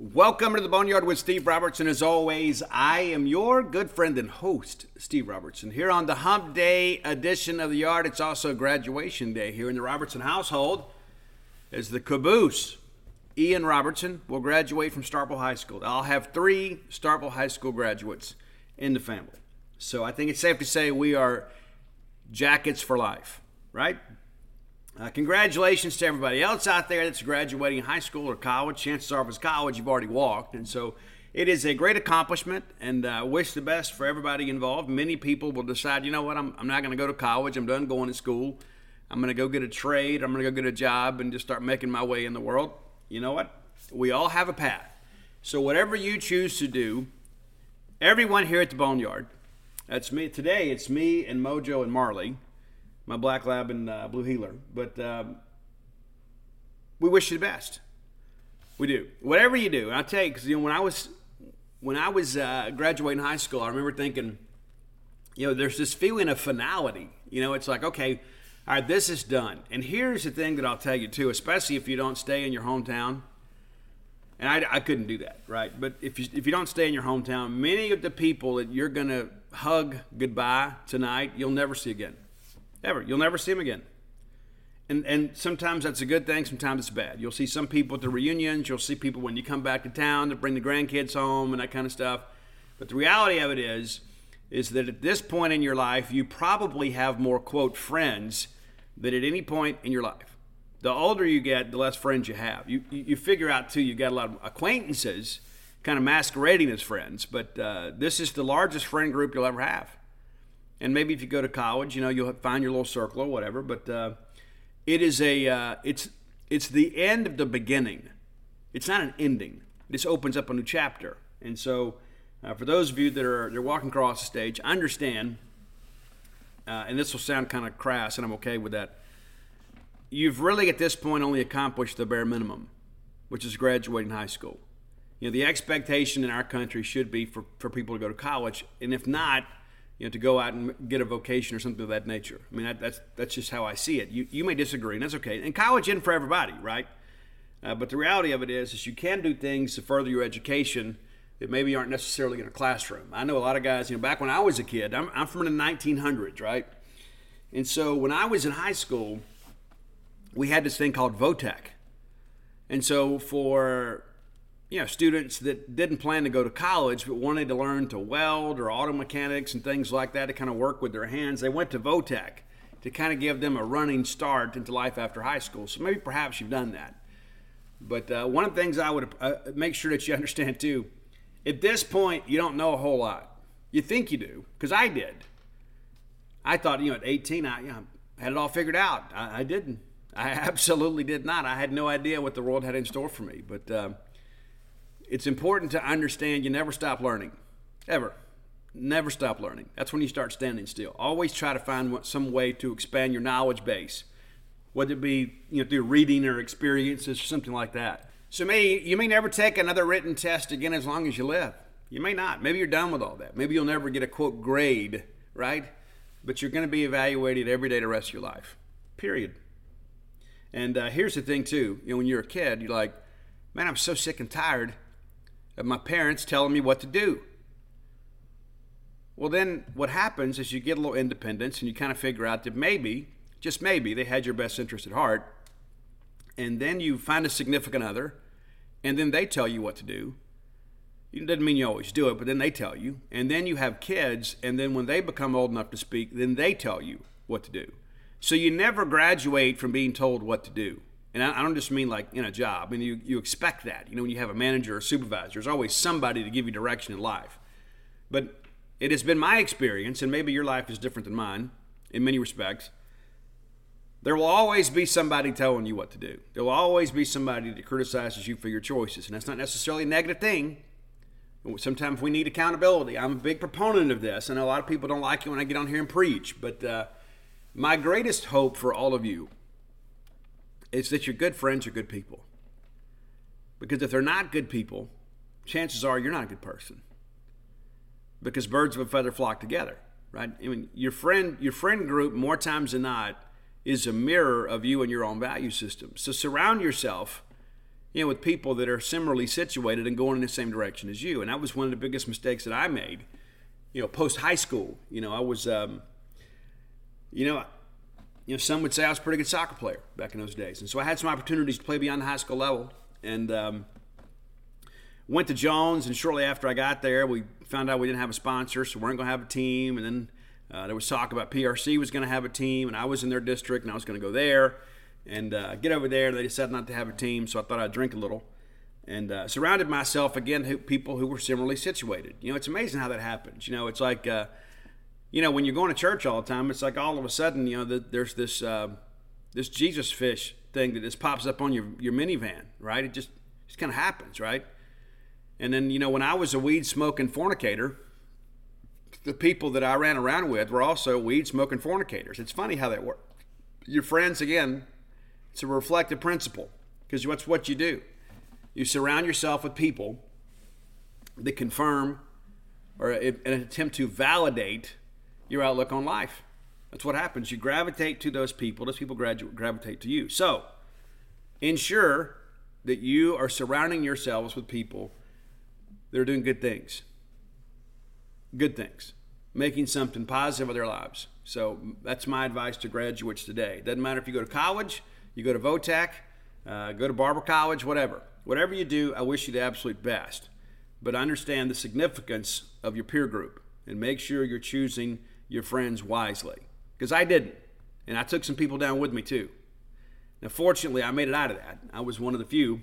Welcome to the Boneyard with Steve Robertson. As always, I am your good friend and host, Steve Robertson. Here on the Hump Day edition of the Yard, it's also graduation day here in the Robertson household. As the caboose, Ian Robertson will graduate from Starkville High School. I'll have three Starkville High School graduates in the family. So I think it's safe to say we are jackets for life, right? Uh, congratulations to everybody else out there that's graduating high school or college. Chances are, if it's college, you've already walked. And so it is a great accomplishment and uh, wish the best for everybody involved. Many people will decide, you know what, I'm, I'm not going to go to college. I'm done going to school. I'm going to go get a trade. I'm going to go get a job and just start making my way in the world. You know what? We all have a path. So whatever you choose to do, everyone here at the Boneyard, that's me. Today, it's me and Mojo and Marley my black lab and uh, blue heeler. But um, we wish you the best. We do. Whatever you do, I'll tell you, because you know when I was when I was uh, graduating high school, I remember thinking, you know, there's this feeling of finality. You know, it's like, okay, all right, this is done. And here's the thing that I'll tell you too, especially if you don't stay in your hometown. And I, I couldn't do that, right? But if you, if you don't stay in your hometown, many of the people that you're going to hug goodbye tonight, you'll never see again. Ever. You'll never see them again. And, and sometimes that's a good thing, sometimes it's bad. You'll see some people at the reunions, you'll see people when you come back to town to bring the grandkids home and that kind of stuff. But the reality of it is, is that at this point in your life, you probably have more, quote, friends than at any point in your life. The older you get, the less friends you have. You, you, you figure out, too, you've got a lot of acquaintances kind of masquerading as friends, but uh, this is the largest friend group you'll ever have and maybe if you go to college, you know, you'll find your little circle or whatever. But uh, it is a uh, it's it's the end of the beginning. It's not an ending. This opens up a new chapter. And so, uh, for those of you that are they're walking across the stage, I understand. Uh, and this will sound kind of crass, and I'm okay with that. You've really, at this point, only accomplished the bare minimum, which is graduating high school. You know, the expectation in our country should be for, for people to go to college, and if not, you know, to go out and get a vocation or something of that nature. I mean, that, that's that's just how I see it. You you may disagree, and that's okay. And college isn't for everybody, right? Uh, but the reality of it is, is you can do things to further your education that maybe aren't necessarily in a classroom. I know a lot of guys. You know, back when I was a kid, I'm, I'm from the 1900s, right? And so when I was in high school, we had this thing called VOTEC. And so for you know, students that didn't plan to go to college but wanted to learn to weld or auto mechanics and things like that to kind of work with their hands, they went to VOTEC to kind of give them a running start into life after high school. So maybe perhaps you've done that. But uh, one of the things I would uh, make sure that you understand too, at this point, you don't know a whole lot. You think you do, because I did. I thought, you know, at 18, I you know, had it all figured out. I, I, didn't. I absolutely did not. I had no idea what the world had in store for me. But uh, it's important to understand you never stop learning, ever. Never stop learning. That's when you start standing still. Always try to find some way to expand your knowledge base, whether it be you know through reading or experiences or something like that. So may you may never take another written test again as long as you live. You may not. Maybe you're done with all that. Maybe you'll never get a quote grade, right? But you're going to be evaluated every day the rest of your life. Period. And uh, here's the thing too. You know, when you're a kid, you're like, man, I'm so sick and tired of my parents telling me what to do. Well, then what happens is you get a little independence and you kind of figure out that maybe, just maybe, they had your best interest at heart. And then you find a significant other, and then they tell you what to do. It doesn't mean you always do it, but then they tell you. And then you have kids, and then when they become old enough to speak, then they tell you what to do. So you never graduate from being told what to do. And I, don't just mean like in a job. I mean, you, you expect that. You know, when you have a manager or supervisor, there's always somebody to give you direction in life. But it has been my experience, and maybe your life is different than mine in many respects, There will always be somebody telling you what to do. There will always be somebody that criticizes you for your choices. And that's not necessarily a negative thing. Sometimes we need accountability. I'm a big proponent of this. and a lot of people don't like it when I get on here and preach, but uh, my greatest hope for all of you is that your good friends are good people. Because if they're not good people, chances are you're not a good person. Because birds of a feather flock together, right? I mean, your friend, your friend group, more times than not, is a mirror of you and your own value system. So surround yourself, you know, with people that are similarly situated and going in the same direction as you. And that was one of the biggest mistakes that I made, you know, post high school. You know, I was, um, you know, you know, some would say I was a pretty good soccer player back in those days, and so I had some opportunities to play beyond the high school level, and um, went to Jones. And shortly after I got there, we found out we didn't have a sponsor, so we weren't going to have a team. And then uh, there was talk about PRC was going to have a team, and I was in their district, and I was going to go there. And uh, get over there, they decided not to have a team, so I thought I'd drink a little. And uh, surrounded myself again, who, people who were similarly situated. You know, it's amazing how that happens. You know, it's like uh, you know, when you're going to church all the time, it's like all of a sudden, you know, the, there's this uh, this Jesus fish thing that just pops up on your your minivan, right? It just just kind of happens, right? And then, you know, when I was a weed smoking fornicator, the people that I ran around with were also weed smoking fornicators. It's funny how that works. Your friends, again, it's a reflective principle because what's what you do. You surround yourself with people that confirm or an attempt to validate your outlook on life. That's what happens. You gravitate to those people, those people gravitate to you. So, ensure that you are surrounding yourselves with people that are doing good things. Good things. Making something positive of their lives. So, that's my advice to graduates today. Doesn't matter if you go to college, you go to VOTAC, uh, go to Barber College, whatever. Whatever you do, I wish you the absolute best. But understand the significance of your peer group and make sure you're choosing your friends wisely. Because I didn't. And I took some people down with me too. Now, fortunately, I made it out of that. I was one of the few.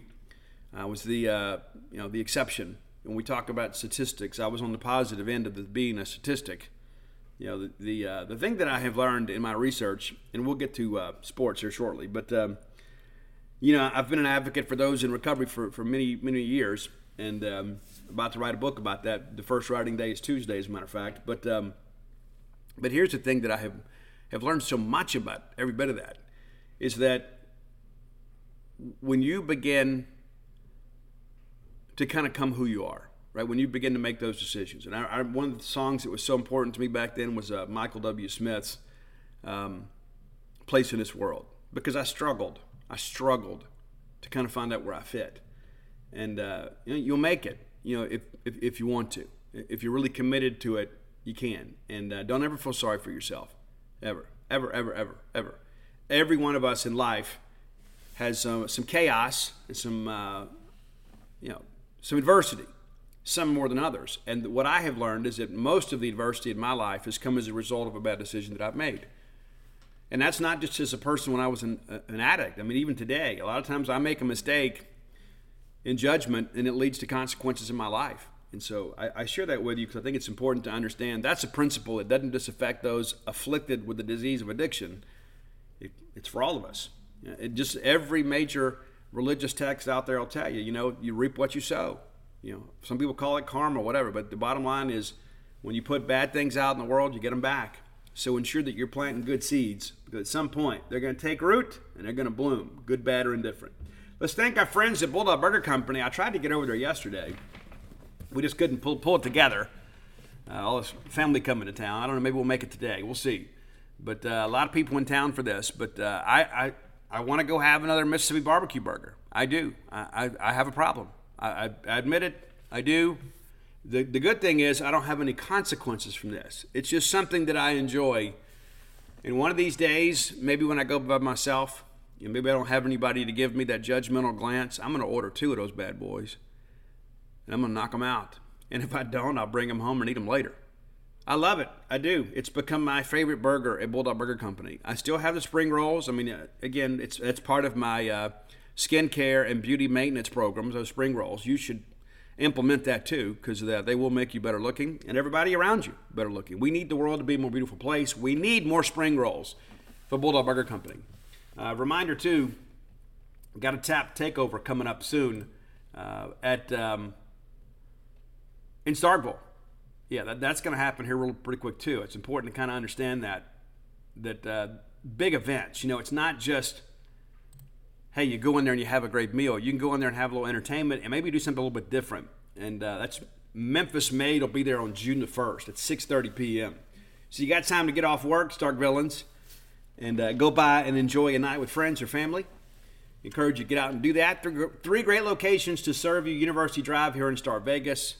I was the, uh, you know, the exception. When we talk about statistics, I was on the positive end of the, being a statistic. You know, the the, uh, the thing that I have learned in my research, and we'll get to uh, sports here shortly, but um, you know, I've been an advocate for those in recovery for, for many many years, and um, about to write a book about that. The first writing day is Tuesday, as a matter of fact. But um, but here's the thing that I have, have learned so much about every bit of that is that when you begin to kind of come who you are, right? When you begin to make those decisions. And I, I, one of the songs that was so important to me back then was uh, Michael W. Smith's um, Place in This World because I struggled. I struggled to kind of find out where I fit. And uh, you you'll make it, you know, if, if, if you want to. If you're really committed to it, you can. And uh, don't ever feel sorry for yourself. Ever. Ever, ever, ever, ever. Every one of us in life has uh, some chaos and some, uh, you know, some adversity, some more than others. And what I have learned is that most of the adversity in my life has come as a result of a bad decision that I've made. And that's not just as a person when I was an, uh, an addict. I mean, even today, a lot of times I make a mistake in judgment and it leads to consequences in my life. And so I, I share that with you because I think it's important to understand that's a principle. It doesn't just affect those afflicted with the disease of addiction. It, it's for all of us. It just every major religious text out there will tell you, you know, you reap what you sow. You know, some people call it karma, whatever. But the bottom line is, when you put bad things out in the world, you get them back. So ensure that you're planting good seeds because at some point they're going to take root and they're going to bloom, good, bad, or indifferent. Let's thank our friends at Bulldog Burger Company. I tried to get over there yesterday we just couldn't pull, pull it together. Uh, all this family coming to town. I don't know. Maybe we'll make it today. We'll see. But uh, a lot of people in town for this. But uh, I, I, I want to go have another Mississippi barbecue burger. I do. I, I, I have a problem. I, I, I admit it. I do. The, the good thing is I don't have any consequences from this. It's just something that I enjoy. And one of these days, maybe when I go by myself, you know, maybe I don't have anybody to give me that judgmental glance. I'm going to order two of those bad boys and I'm going to knock them out. And if I don't, I'll bring them home and eat them later. I love it. I do. It's become my favorite burger at Bulldog Burger Company. I still have the spring rolls. I mean, uh, again, it's it's part of my uh, skincare and beauty maintenance programs. Those spring rolls. You should implement that too, because that they will make you better looking and everybody around you better looking. We need the world to be a more beautiful place. We need more spring rolls for Bulldog Burger Company. Uh, reminder too, got a tap takeover coming up soon uh, at um, in Starkville. Yeah, that, that's going to happen here real pretty quick too. It's important to kind of understand that that uh, big events. You know, it's not just hey, you go in there and you have a great meal. You can go in there and have a little entertainment and maybe do something a little bit different. And uh, that's Memphis Made will be there on June the 1st at 6:30 p.m. So you got time to get off work, Stark Villains, and uh, go by and enjoy a night with friends or family. Encourage you to get out and do that. Three great locations to serve you: University Drive here in Star Vegas,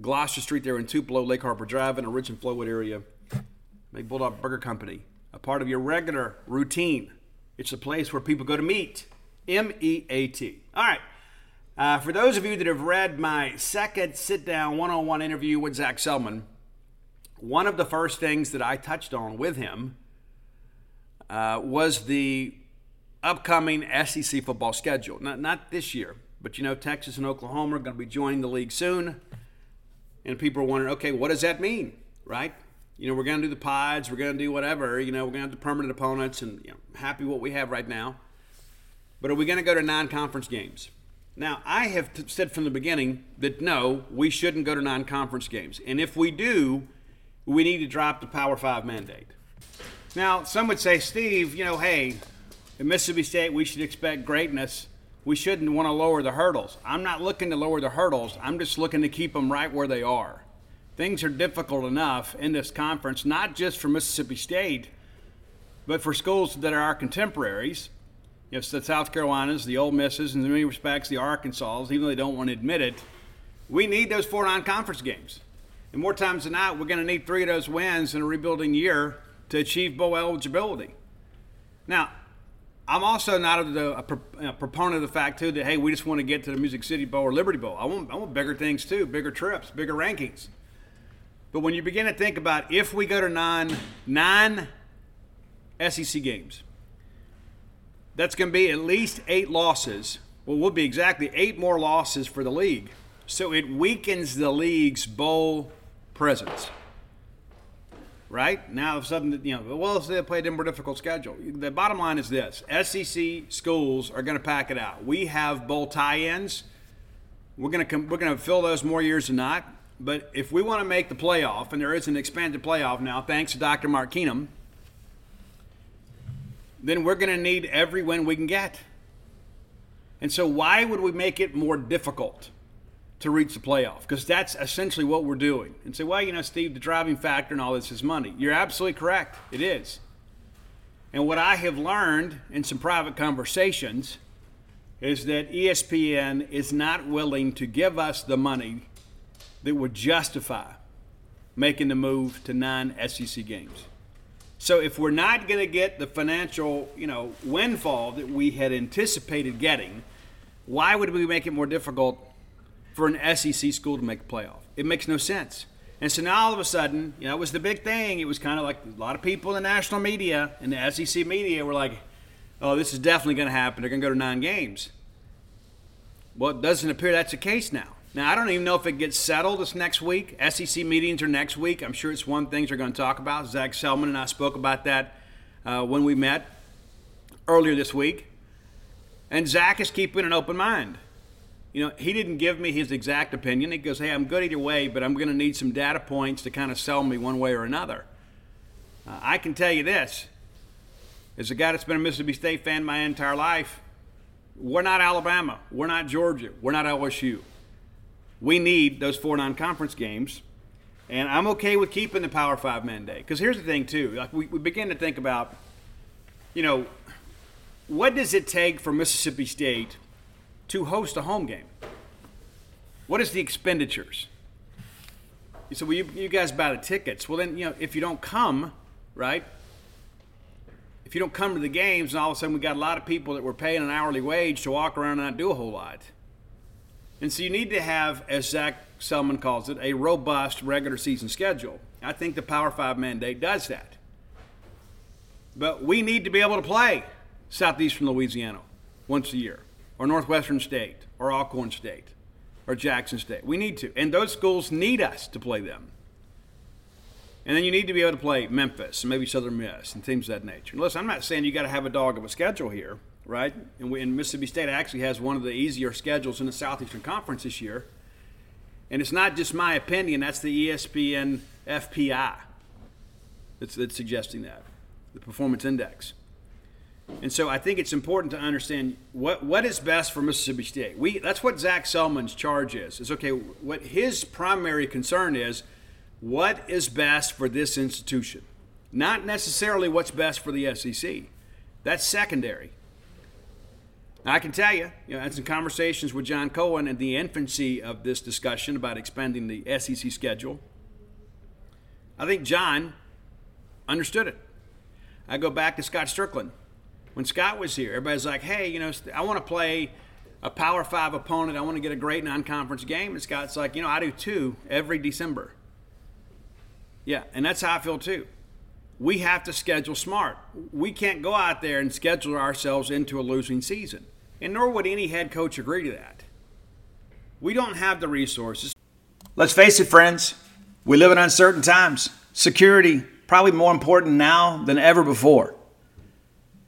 Gloster Street there in Tupelo, Lake Harbor Drive in the Richland Flowood area. Make Bulldog Burger Company a part of your regular routine. It's a place where people go to meet M E A T. All right. Uh, for those of you that have read my second sit down one on one interview with Zac Selmon, one of the first things that I touched on with him uh, was the upcoming SEC football schedule. Not, not this year, but you know, Texas and Oklahoma are going to be joining the league soon. And people are wondering, okay, what does that mean, right? You know, we're going to do the pods, we're going to do whatever, you know, we're going to have the permanent opponents, and you know, happy what we have right now. But are we going to go to non conference games? Now, I have t- said from the beginning that no, we shouldn't go to non conference games. And if we do, we need to drop the Power Five mandate. Now, some would say, Steve, you know, hey, at Mississippi State, we should expect greatness. We shouldn't want to lower the hurdles. I'm not looking to lower the hurdles, I'm just looking to keep them right where they are. Things are difficult enough in this conference, not just for Mississippi State, but for schools that are our contemporaries it's the South Carolinas, the Ole Misses, and in many respects the Arkansas, even though they don't want to admit it. We need those four non-conference games. And more times than not, we're going to need three of those wins in a rebuilding year to achieve bowl eligibility. Now, I'm also not a, a, a, proponent of the fact too that hey, we just want to get to the Music City Bowl or Liberty Bowl. I want, I want bigger things too, bigger trips, bigger rankings. But when you begin to think about if we go to nine nine SEC games, that's going to be at least eight losses. Well, will be exactly eight more losses for the league. So it weakens the league's bowl presence. Right? Now, if something, you know, well, they played a more difficult schedule. The bottom line is this SEC schools are going to pack it out. We have bowl tie ins. We're going to we're going to fill those more years than not. But if we want to make the playoff, and there is an expanded playoff now, thanks to Dr. Mark Keenum, then we're going to need every win we can get. And so, why would we make it more difficult to reach the playoff? Because that's essentially what we're doing. And say, well, you know, Steve, the driving factor in all this is money. You're absolutely correct. It is. And what I have learned in some private conversations is that ESPN is not willing to give us the money that would justify making the move to nine SEC games. So if we're not going to get the financial, you know, windfall that we had anticipated getting, why would we make it more difficult for an SEC school to make a playoff? It makes no sense. And so now all of a sudden, you know, it was the big thing. It was kind of like a lot of people in the national media and the SEC media were like, "Oh, this is definitely going to happen. They're going to go to nine games." Well, it doesn't appear that's the case now. Now, I don't even know if it gets settled this next week. SEC meetings are next week. I'm sure it's one things they're going to talk about. Zac Selmon and I spoke about that uh, when we met earlier this week. And Zac is keeping an open mind. You know, he didn't give me his exact opinion. He goes, hey, I'm good either way, but I'm going to need some data points to kind of sell me one way or another. Uh, I can tell you this as a guy that's been a Mississippi State fan my entire life, we're not Alabama. We're not Georgia. We're not LSU we need those four non-conference games. And I'm okay with keeping the Power Five mandate. Because here's the thing, too. Like we, we begin to think about, you know, what does it take for Mississippi State to host a home game? What is the expenditures? You said, well, you, you guys buy the tickets. Well, then, you know, if you don't come, right? If you don't come to the games, and all of a sudden we got a lot of people that were paying an hourly wage to walk around and not do a whole lot. And so you need to have, as Zac Selmon calls it, a robust regular season schedule. I think the Power Five mandate does that. But we need to be able to play Southeastern Louisiana once a year, or Northwestern State, or Alcorn State, or Jackson State. We need to. And those schools need us to play them. And then you need to be able to play Memphis and maybe Southern Miss and teams of that nature. And listen, I'm not saying you got to have a dog of a schedule here, right? And, we, and Mississippi State actually has one of the easier schedules in the Southeastern Conference this year. And it's not just my opinion, that's the ESPN FPI that's, that's suggesting that, the performance index. And so I think it's important to understand what, what is best for Mississippi State. We, that's what Zac Selmon's charge is. It's okay, what his primary concern is what is best for this institution, not necessarily what's best for the SEC. That's secondary. Now, I can tell you, you know, I had some conversations with John Cohen in the infancy of this discussion about expanding the SEC schedule. I think John understood it. I go back to Scott Stricklin. When Scott was here, everybody's like, hey, you know, I want to play a Power Five opponent. I want to get a great non conference game. And Scott's like, you know, I do two every December. Yeah, and that's how I feel too. We have to schedule smart. We can't go out there and schedule ourselves into a losing season. And nor would any head coach agree to that. We don't have the resources. Let's face it, friends, we live in uncertain times. Security, probably more important now than ever before.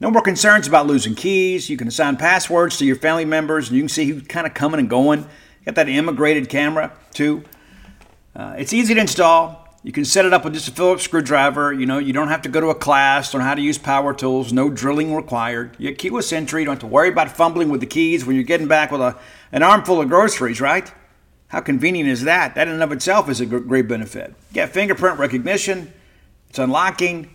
No more concerns about losing keys. You can assign passwords to your family members and you can see who's kind of coming and going. Got that immigrated camera too. Uh, it's easy to install. You can set it up with just a Phillips screwdriver. You know, you don't have to go to a class on how to use power tools. No drilling required. You get keyless entry. You don't have to worry about fumbling with the keys when you're getting back with a, an armful of groceries, right? How convenient is that? That in and of itself is a great benefit. You get fingerprint recognition. It's unlocking.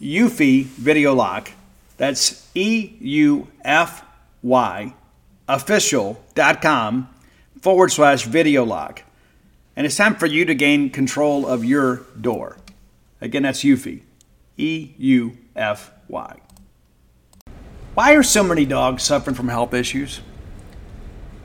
Eufy Video Lock. That's E U F Y official.com forward slash video lock. And it's time for you to gain control of your door. Again, that's Eufy. E U F Y. Why are so many dogs suffering from health issues?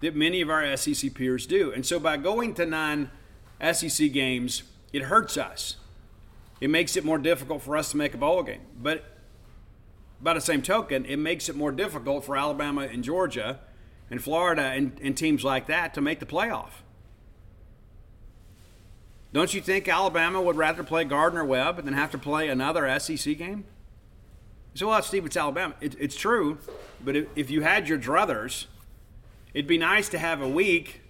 that many of our SEC peers do. And so by going to non SEC games, it hurts us. It makes it more difficult for us to make a bowl game. But by the same token, it makes it more difficult for Alabama and Georgia and Florida and, and teams like that to make the playoff. Don't you think Alabama would rather play Gardner Webb than have to play another SEC game? So, well, Steve, it's Alabama. It, it's true, but if, if you had your druthers, it'd be nice to have a week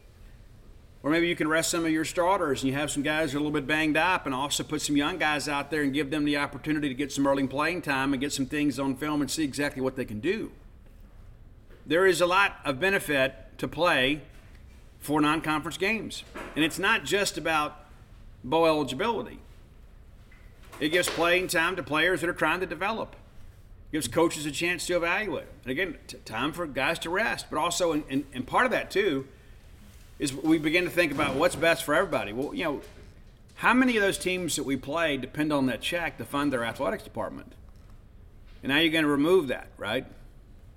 or maybe you can rest some of your starters and you have some guys who are a little bit banged up and also put some young guys out there and give them the opportunity to get some early playing time and get some things on film and see exactly what they can do. There is a lot of benefit to play for non conference games. And it's not just about bowl eligibility, it gives playing time to players that are trying to develop. Gives coaches a chance to evaluate. And again, t- time for guys to rest. But also, and, and part of that too, is we begin to think about what's best for everybody. Well, you know, how many of those teams that we play depend on that check to fund their athletics department? And now you're going to remove that, right?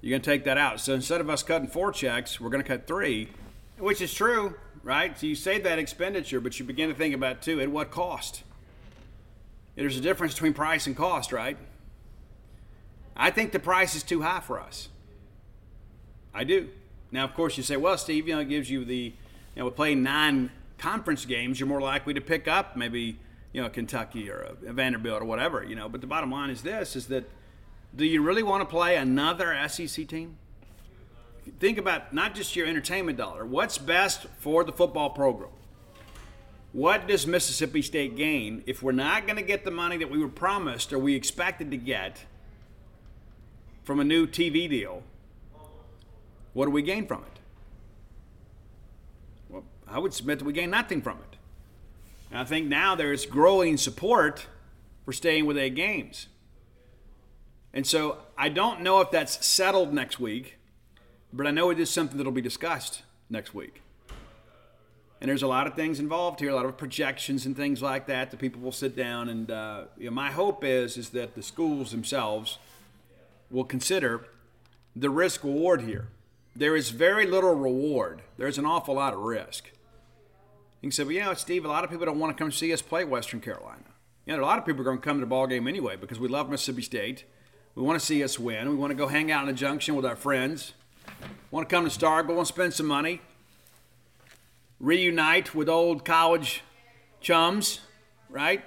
You're going to take that out. So instead of us cutting four checks, we're going to cut three, which is true, right? So you save that expenditure, but you begin to think about too at what cost. There's a difference between price and cost, right? I think the price is too high for us. I do. Now, of course, you say, well, Steve, you know, it gives you the you know, playing nine conference games, you're more likely to pick up maybe, you know, Kentucky or a Vanderbilt or whatever, you know. But the bottom line is this, is that do you really want to play another SEC team? Think about not just your entertainment dollar. What's best for the football program? What does Mississippi State gain if we're not going to get the money that we were promised or we expected to get from a new TV deal? What do we gain from it? Well, I would submit that we gain nothing from it. And I think now there's growing support for staying with eight games. And so I don't know if that's settled next week, but I know it is something that'll be discussed next week. And there's a lot of things involved here, a lot of projections and things like that that people will sit down and uh, you know, my hope is is that the schools themselves will consider the risk reward here. There is very little reward. There's an awful lot of risk. You can say, well, know, Steve, a lot of people don't want to come see us play Western Carolina. You know, a lot of people are going to come to the ball game anyway because we love Mississippi State. We want to see us win. We want to go hang out in the junction with our friends. Want to come to Starkville and spend some money. Reunite with old college chums, right?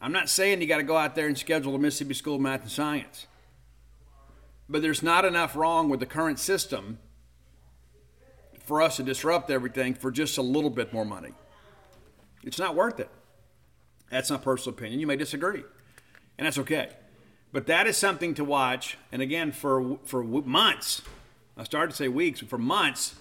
I'm not saying you got to go out there and schedule a Mississippi School of Math and Science. But there's not enough wrong with the current system for us to disrupt everything for just a little bit more money. It's not worth it. That's my personal opinion. You may disagree, and that's okay. But that is something to watch. And again, for for months, I started to say weeks, but for months,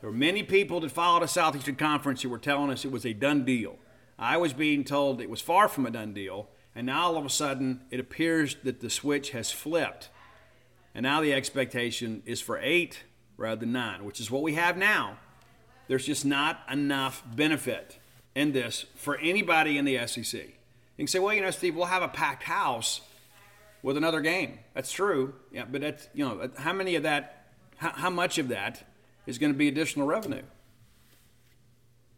there were many people that followed the Southeastern Conference who were telling us it was a done deal. I was being told it was far from a done deal, and now all of a sudden it appears that the switch has flipped. And now the expectation is for eight rather than nine, which is what we have now. There's just not enough benefit in this for anybody in the SEC. You can say, well, you know, Steve, we'll have a packed house with another game. That's true. Yeah, but that's you know, how many of that? How, how much of that is going to be additional revenue?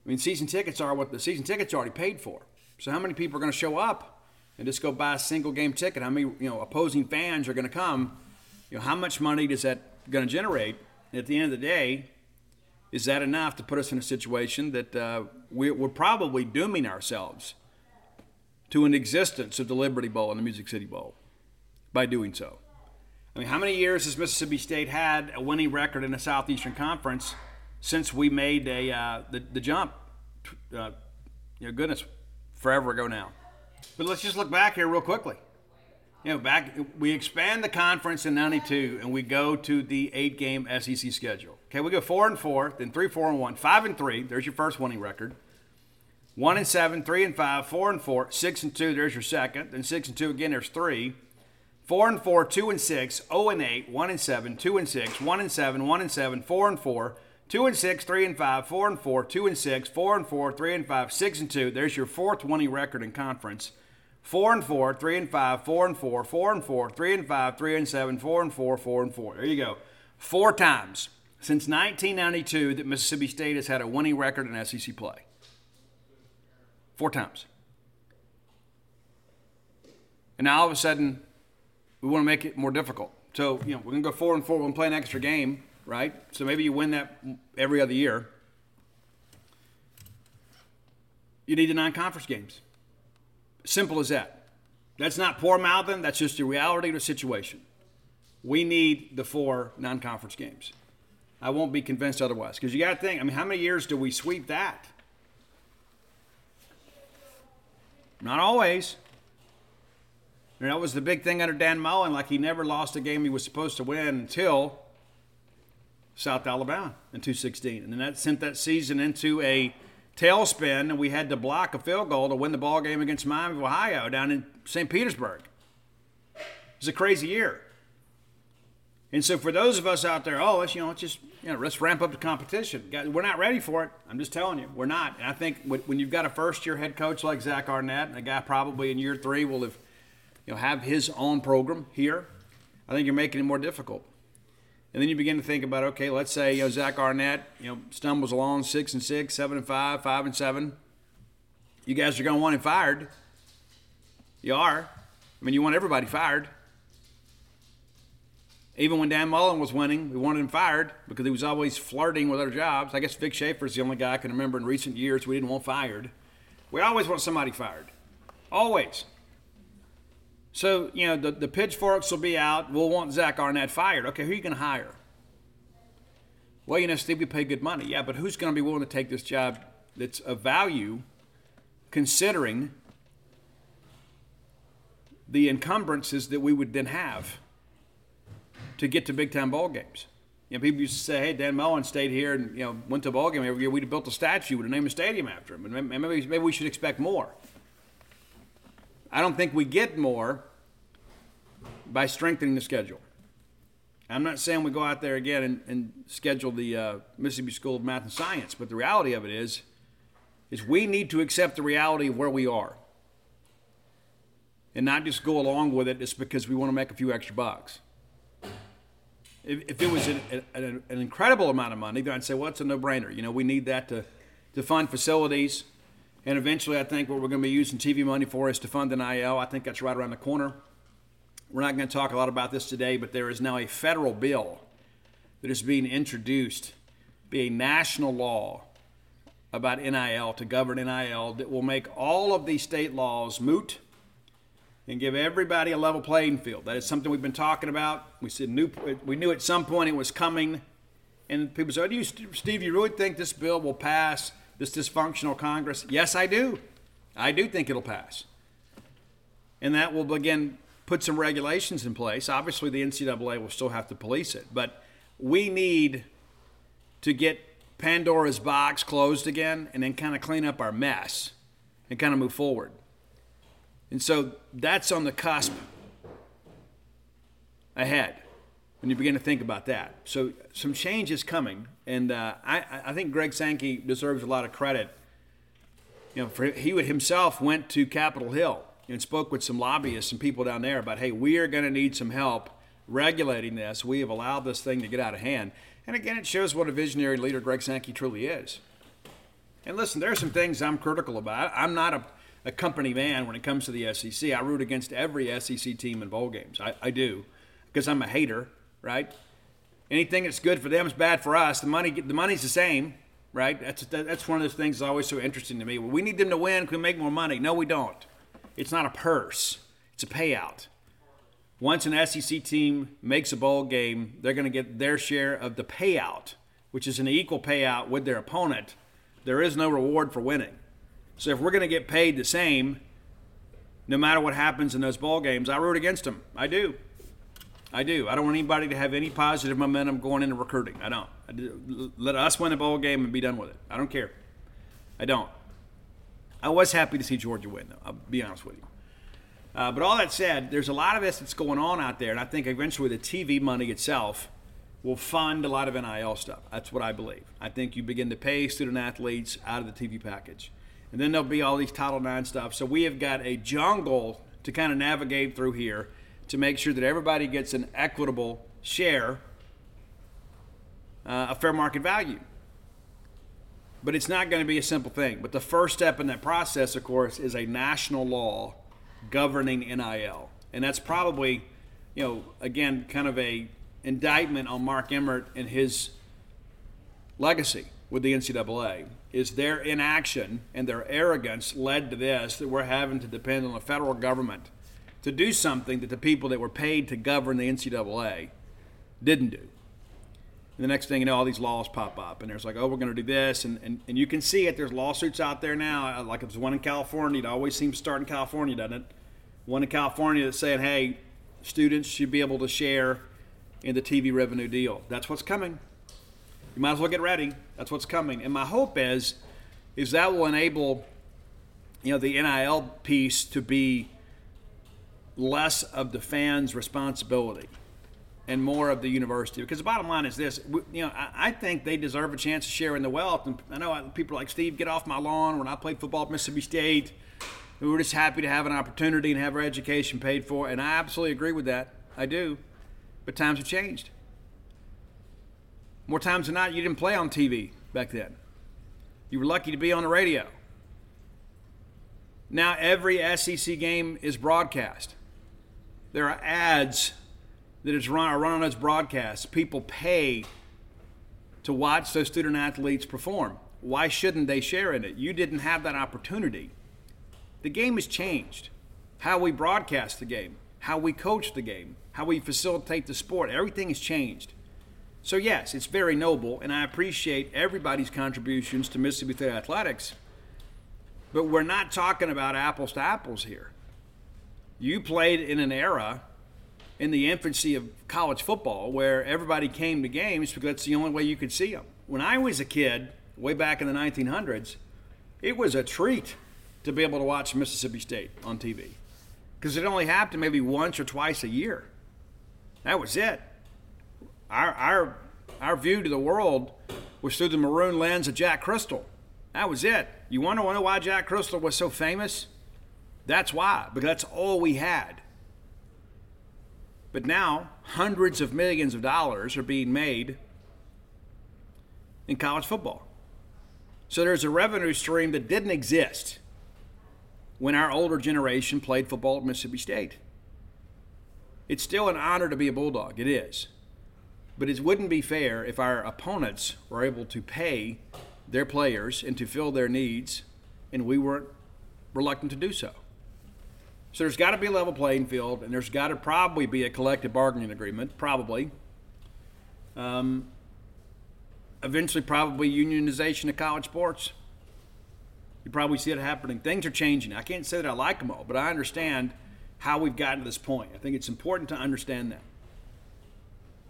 I mean, season tickets are what the season tickets are already paid for. So how many people are going to show up and just go buy a single game ticket? How many you know opposing fans are going to come? You know, how much money does that going to generate? And at the end of the day, is that enough to put us in a situation that uh, we're, we're probably dooming ourselves to an existence of the Liberty Bowl and the Music City Bowl by doing so? I mean, how many years has Mississippi State had a winning record in the Southeastern Conference since we made a uh, the, the jump? Uh, you know, goodness, forever ago now. But let's just look back here real quickly. You know, back we expand the conference in '92, and we go to the eight-game SEC schedule. Okay, we go four and four, then three, four and one, five and three. There's your first winning record. One and seven, three and five, four and four, six and two. There's your second. Then six and two again. There's three. Four and four, two and six, zero and eight, one and seven, two and six, one and seven, one and seven, four and four, two and six, three and five, four and four, two and six, four and four, three and five, six and two. There's your fourth winning record in conference. Four and four, three and five, four and four, four and four, three and five, three and seven, four and four, four and four. There you go. Four times since 1992 that Mississippi State has had a winning record in SEC play. Four times. And now all of a sudden, we want to make it more difficult. So, you know, we're going to go four and four. We're going to play an extra game, right? So maybe you win that every other year. You need the non conference games. Simple as that. That's not poor mouthing, that's just the reality of the situation. We need the four non conference games. I won't be convinced otherwise. Because you got to think, I mean, how many years do we sweep that? Not always. And that was the big thing under Dan Mullen. Like he never lost a game he was supposed to win until South Alabama in 2016. And then that sent that season into a tailspin, and we had to block a field goal to win the ball game against Miami of Ohio down in St. Petersburg. It was a crazy year. And so for those of us out there, oh, let's you know, let's just you know, let's ramp up the competition. We're not ready for it. I'm just telling you, we're not. And I think when you've got a first-year head coach like Zach Arnett, and a guy probably in year three will have, you know, have his own program here, I think you're making it more difficult. And then you begin to think about, okay, let's say you know Zach Arnett, you know, stumbles along six and six, seven and five, five and seven. You guys are going to want him fired. You are. I mean, you want everybody fired. Even when Dan Mullen was winning, we wanted him fired because he was always flirting with other jobs. I guess Vic Schaefer is the only guy I can remember in recent years we didn't want fired. We always want somebody fired. Always. So, you know, the, the pitchforks will be out. We'll want Zach Arnett fired. Okay, who are you going to hire? Well, you know, Steve, we pay good money. Yeah, but who's going to be willing to take this job that's of value considering the encumbrances that we would then have to get to big time ball games? You know, people used to say, "Hey, Dan Mullen stayed here and you know went to a ball game every year. We'd have built a statue, would have named a stadium after him, and maybe maybe we should expect more." I don't think we get more by strengthening the schedule. I'm not saying we go out there again and, and schedule the uh, Mississippi School of Math and Science, but the reality of it is, is we need to accept the reality of where we are, and not just go along with it just because we want to make a few extra bucks. If, if it was an, an, an incredible amount of money, then I'd say, well, it's a no-brainer. You know, we need that to, to fund facilities and eventually, I think what we're going to be using TV money for is to fund NIL. I think that's right around the corner. We're not going to talk a lot about this today, but there is now a federal bill that is being introduced, be a national law about NIL to govern NIL that will make all of these state laws moot and give everybody a level playing field. That is something we've been talking about. We said new, we knew at some point it was coming, and people said, "Do you, Steve? You really think this bill will pass?" This dysfunctional Congress? Yes, I do. I do think it'll pass. And that will begin put some regulations in place. Obviously, the NCAA will still have to police it, but we need to get Pandora's box closed again and then kind of clean up our mess and kind of move forward. And so that's on the cusp ahead when you begin to think about that. So some change is coming, and uh, I, I think Greg Sankey deserves a lot of credit. You know, for he would himself went to Capitol Hill and spoke with some lobbyists and people down there about, hey, we are going to need some help regulating this. We have allowed this thing to get out of hand. And again, it shows what a visionary leader Greg Sankey truly is. And listen, there are some things I'm critical about. I'm not a, a company man when it comes to the SEC. I root against every SEC team in bowl games. I, I do because I'm a hater, right? Anything that's good for them is bad for us. The money, the money's the same, right? That's that's one of those things that's always so interesting to me. Well, we need them to win. Can we make more money? No, we don't. It's not a purse. It's a payout. Once an SEC team makes a bowl game, they're going to get their share of the payout, which is an equal payout with their opponent. There is no reward for winning. So if we're going to get paid the same, no matter what happens in those ball games, I root against them. I do. I do. I don't want anybody to have any positive momentum going into recruiting. I don't. I do. Let us win a bowl game and be done with it. I don't care. I don't. I was happy to see Georgia win, though. I'll be honest with you. Uh, but all that said, there's a lot of this that's going on out there, and I think eventually the TV money itself will fund a lot of NIL stuff. That's what I believe. I think you begin to pay student athletes out of the TV package. And then there'll be all these Title IX stuff. So we have got a jungle to kind of navigate through here to make sure that everybody gets an equitable share, uh, a fair market value. But it's not going to be a simple thing. But the first step in that process, of course, is a national law governing NIL. And that's probably, you know, again, kind of a indictment on Mark Emmert and his legacy with the NCAA is their inaction and their arrogance led to this that we're having to depend on the federal government to do something that the people that were paid to govern the NCAA didn't do. And the next thing you know, all these laws pop up, and there's like, oh, we're going to do this, and, and, and you can see it. There's lawsuits out there now. Uh, like there's one in California. It always seems to start in California, doesn't it? One in California that's saying, hey, students should be able to share in the TV revenue deal. That's what's coming. You might as well get ready. That's what's coming. And my hope is, is that will enable, you know, the NIL piece to be less of the fans' responsibility and more of the university. Because the bottom line is this: you know, I, think they deserve a chance to share in the wealth. And I know people like Steve get off my lawn when I played football at Mississippi State. We were just happy to have an opportunity and have our education paid for, and I absolutely agree with that. I do, but times have changed. More times than not, you didn't play on TV back then. You were lucky to be on the radio. Now every SEC game is broadcast. There are ads that is run, are run on those broadcasts. People pay to watch those student athletes perform. Why shouldn't they share in it? You didn't have that opportunity. The game has changed. How we broadcast the game, how we coach the game, how we facilitate the sport, everything has changed. So, yes, it's very noble, and I appreciate everybody's contributions to Mississippi State athletics. But we're not talking about apples to apples here. You played in an era in the infancy of college football where everybody came to games because that's the only way you could see them. When I was a kid, way back in the 1900s, it was a treat to be able to watch Mississippi State on TV because it only happened maybe once or twice a year. That was it. Our, our, our view to the world was through the maroon lens of Jack Cristil. That was it. You want to know why Jack Cristil was so famous? That's why, because that's all we had. But now, hundreds of millions of dollars are being made in college football. So there's a revenue stream that didn't exist when our older generation played football at Mississippi State. It's still an honor to be a Bulldog, it is. But it wouldn't be fair if our opponents were able to pay their players and to fill their needs, and we weren't reluctant to do so. So there's got to be a level playing field, and there's got to probably be a collective bargaining agreement, probably. Um, eventually, probably unionization of college sports. You probably see it happening. Things are changing. I can't say that I like them all, but I understand how we've gotten to this point. I think it's important to understand that.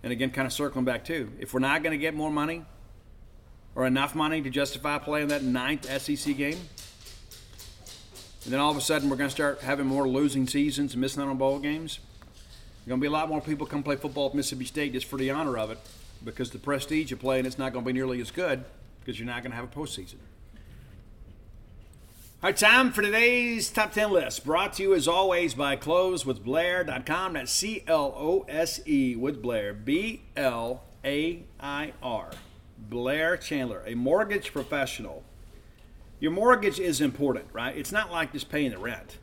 And again, kind of circling back too, if we're not going to get more money or enough money to justify playing that ninth SEC game, and then all of a sudden we're going to start having more losing seasons and missing out on bowl games. There's going to be a lot more people come play football at Mississippi State just for the honor of it, because the prestige of playing it's not going to be nearly as good because you're not going to have a postseason. All right, time for today's top 10 list, brought to you as always by closewithblair.com. That's C L O S E with Blair, B L A I R. Blair Chandler, a mortgage professional. Your mortgage is important, right? It's not like just paying the rent.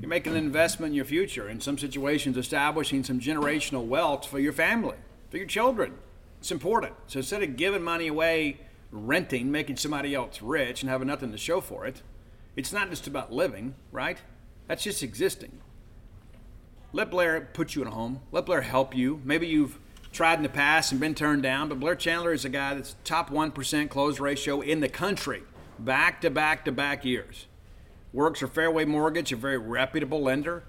You're making an investment in your future, in some situations, establishing some generational wealth for your family, for your children. It's important. So instead of giving money away, renting, making somebody else rich, and having nothing to show for it, it's not just about living, right? That's just existing. Let Blair put you in a home. Let Blair help you. Maybe you've tried in the past and been turned down, but Blair Chandler is a guy that's top 1% close ratio in the country, back to back to back years. Works for Fairway Mortgage, a very reputable lender.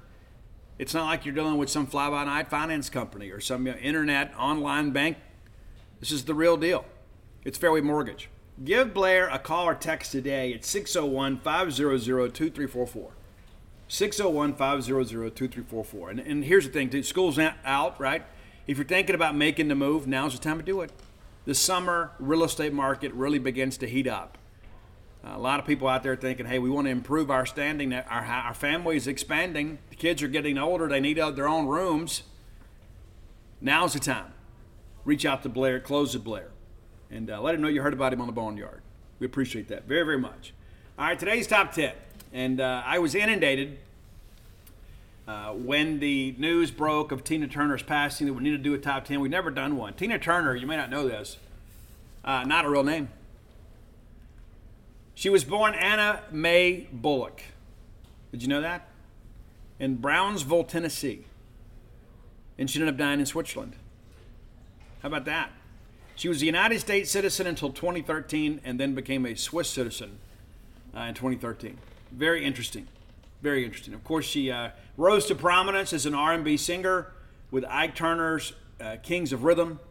It's not like you're dealing with some fly by night finance company or some internet online bank. This is the real deal. It's Fairway Mortgage. Give Blair a call or text today at 601 500 2344. 601 500 2344. And here's the thing school's out, right? If you're thinking about making the move, now's the time to do it. The summer real estate market really begins to heat up. A lot of people out there thinking, hey, we want to improve our standing. Our, our family is expanding. The kids are getting older. They need their own rooms. Now's the time. Reach out to Blair, close the Blair and uh, let him know you heard about him on the Boneyard. We appreciate that very, very much. All right, today's top 10. And uh, I was inundated uh, when the news broke of Tina Turner's passing that we need to do a top 10. We've never done one. Tina Turner, you may not know this, uh, not a real name. She was born Anna Mae Bullock. Did you know that? In Brownsville, Tennessee. And she ended up dying in Switzerland. How about that? She was a United States citizen until 2013 and then became a Swiss citizen uh, in 2013. Very interesting. Very interesting. Of course, she uh, rose to prominence as an R&B singer with Ike Turner's uh, Kings of Rhythm.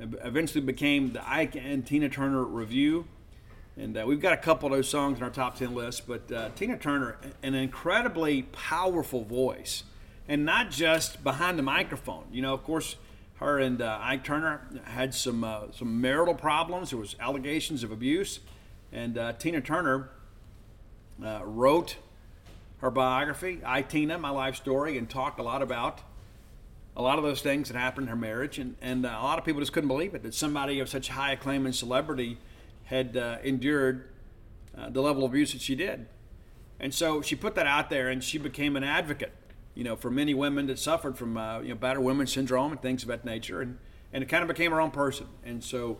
Eventually became the Ike and Tina Turner Revue. And uh, we've got a couple of those songs in our top 10 list. But uh, Tina Turner, an incredibly powerful voice. And not just behind the microphone. You know, of course, her and uh, Ike Turner had some uh, some marital problems. There was allegations of abuse, and uh, Tina Turner uh, wrote her biography, "I Tina: My Life Story," and talked a lot about a lot of those things that happened in her marriage, and and a lot of people just couldn't believe it that somebody of such high acclaim and celebrity had uh, endured the level of abuse that she did. And so she put that out there, and she became an advocate you know, for many women that suffered from, uh, you know, battered women syndrome and things of that nature. And, and it kind of became her own person. And so,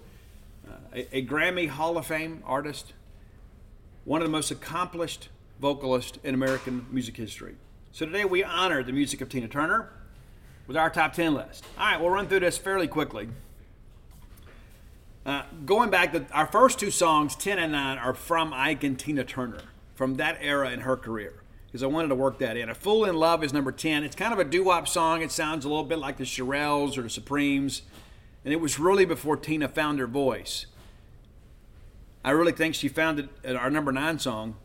uh, a, a, Grammy Hall of Fame artist, one of the most accomplished vocalists in American music history. So today we honor the music of Tina Turner with our top 10 list. All right, we'll run through this fairly quickly. Uh, going back, to, our first two songs, 10 and 9, are from Ike and Tina Turner, from that era in her career because I wanted to work that in. A Fool in Love is number 10. It's kind of a doo wop song. It sounds a little bit like the Shirelles or the Supremes. And it was really before Tina found her voice. I really think she found it at our number nine song.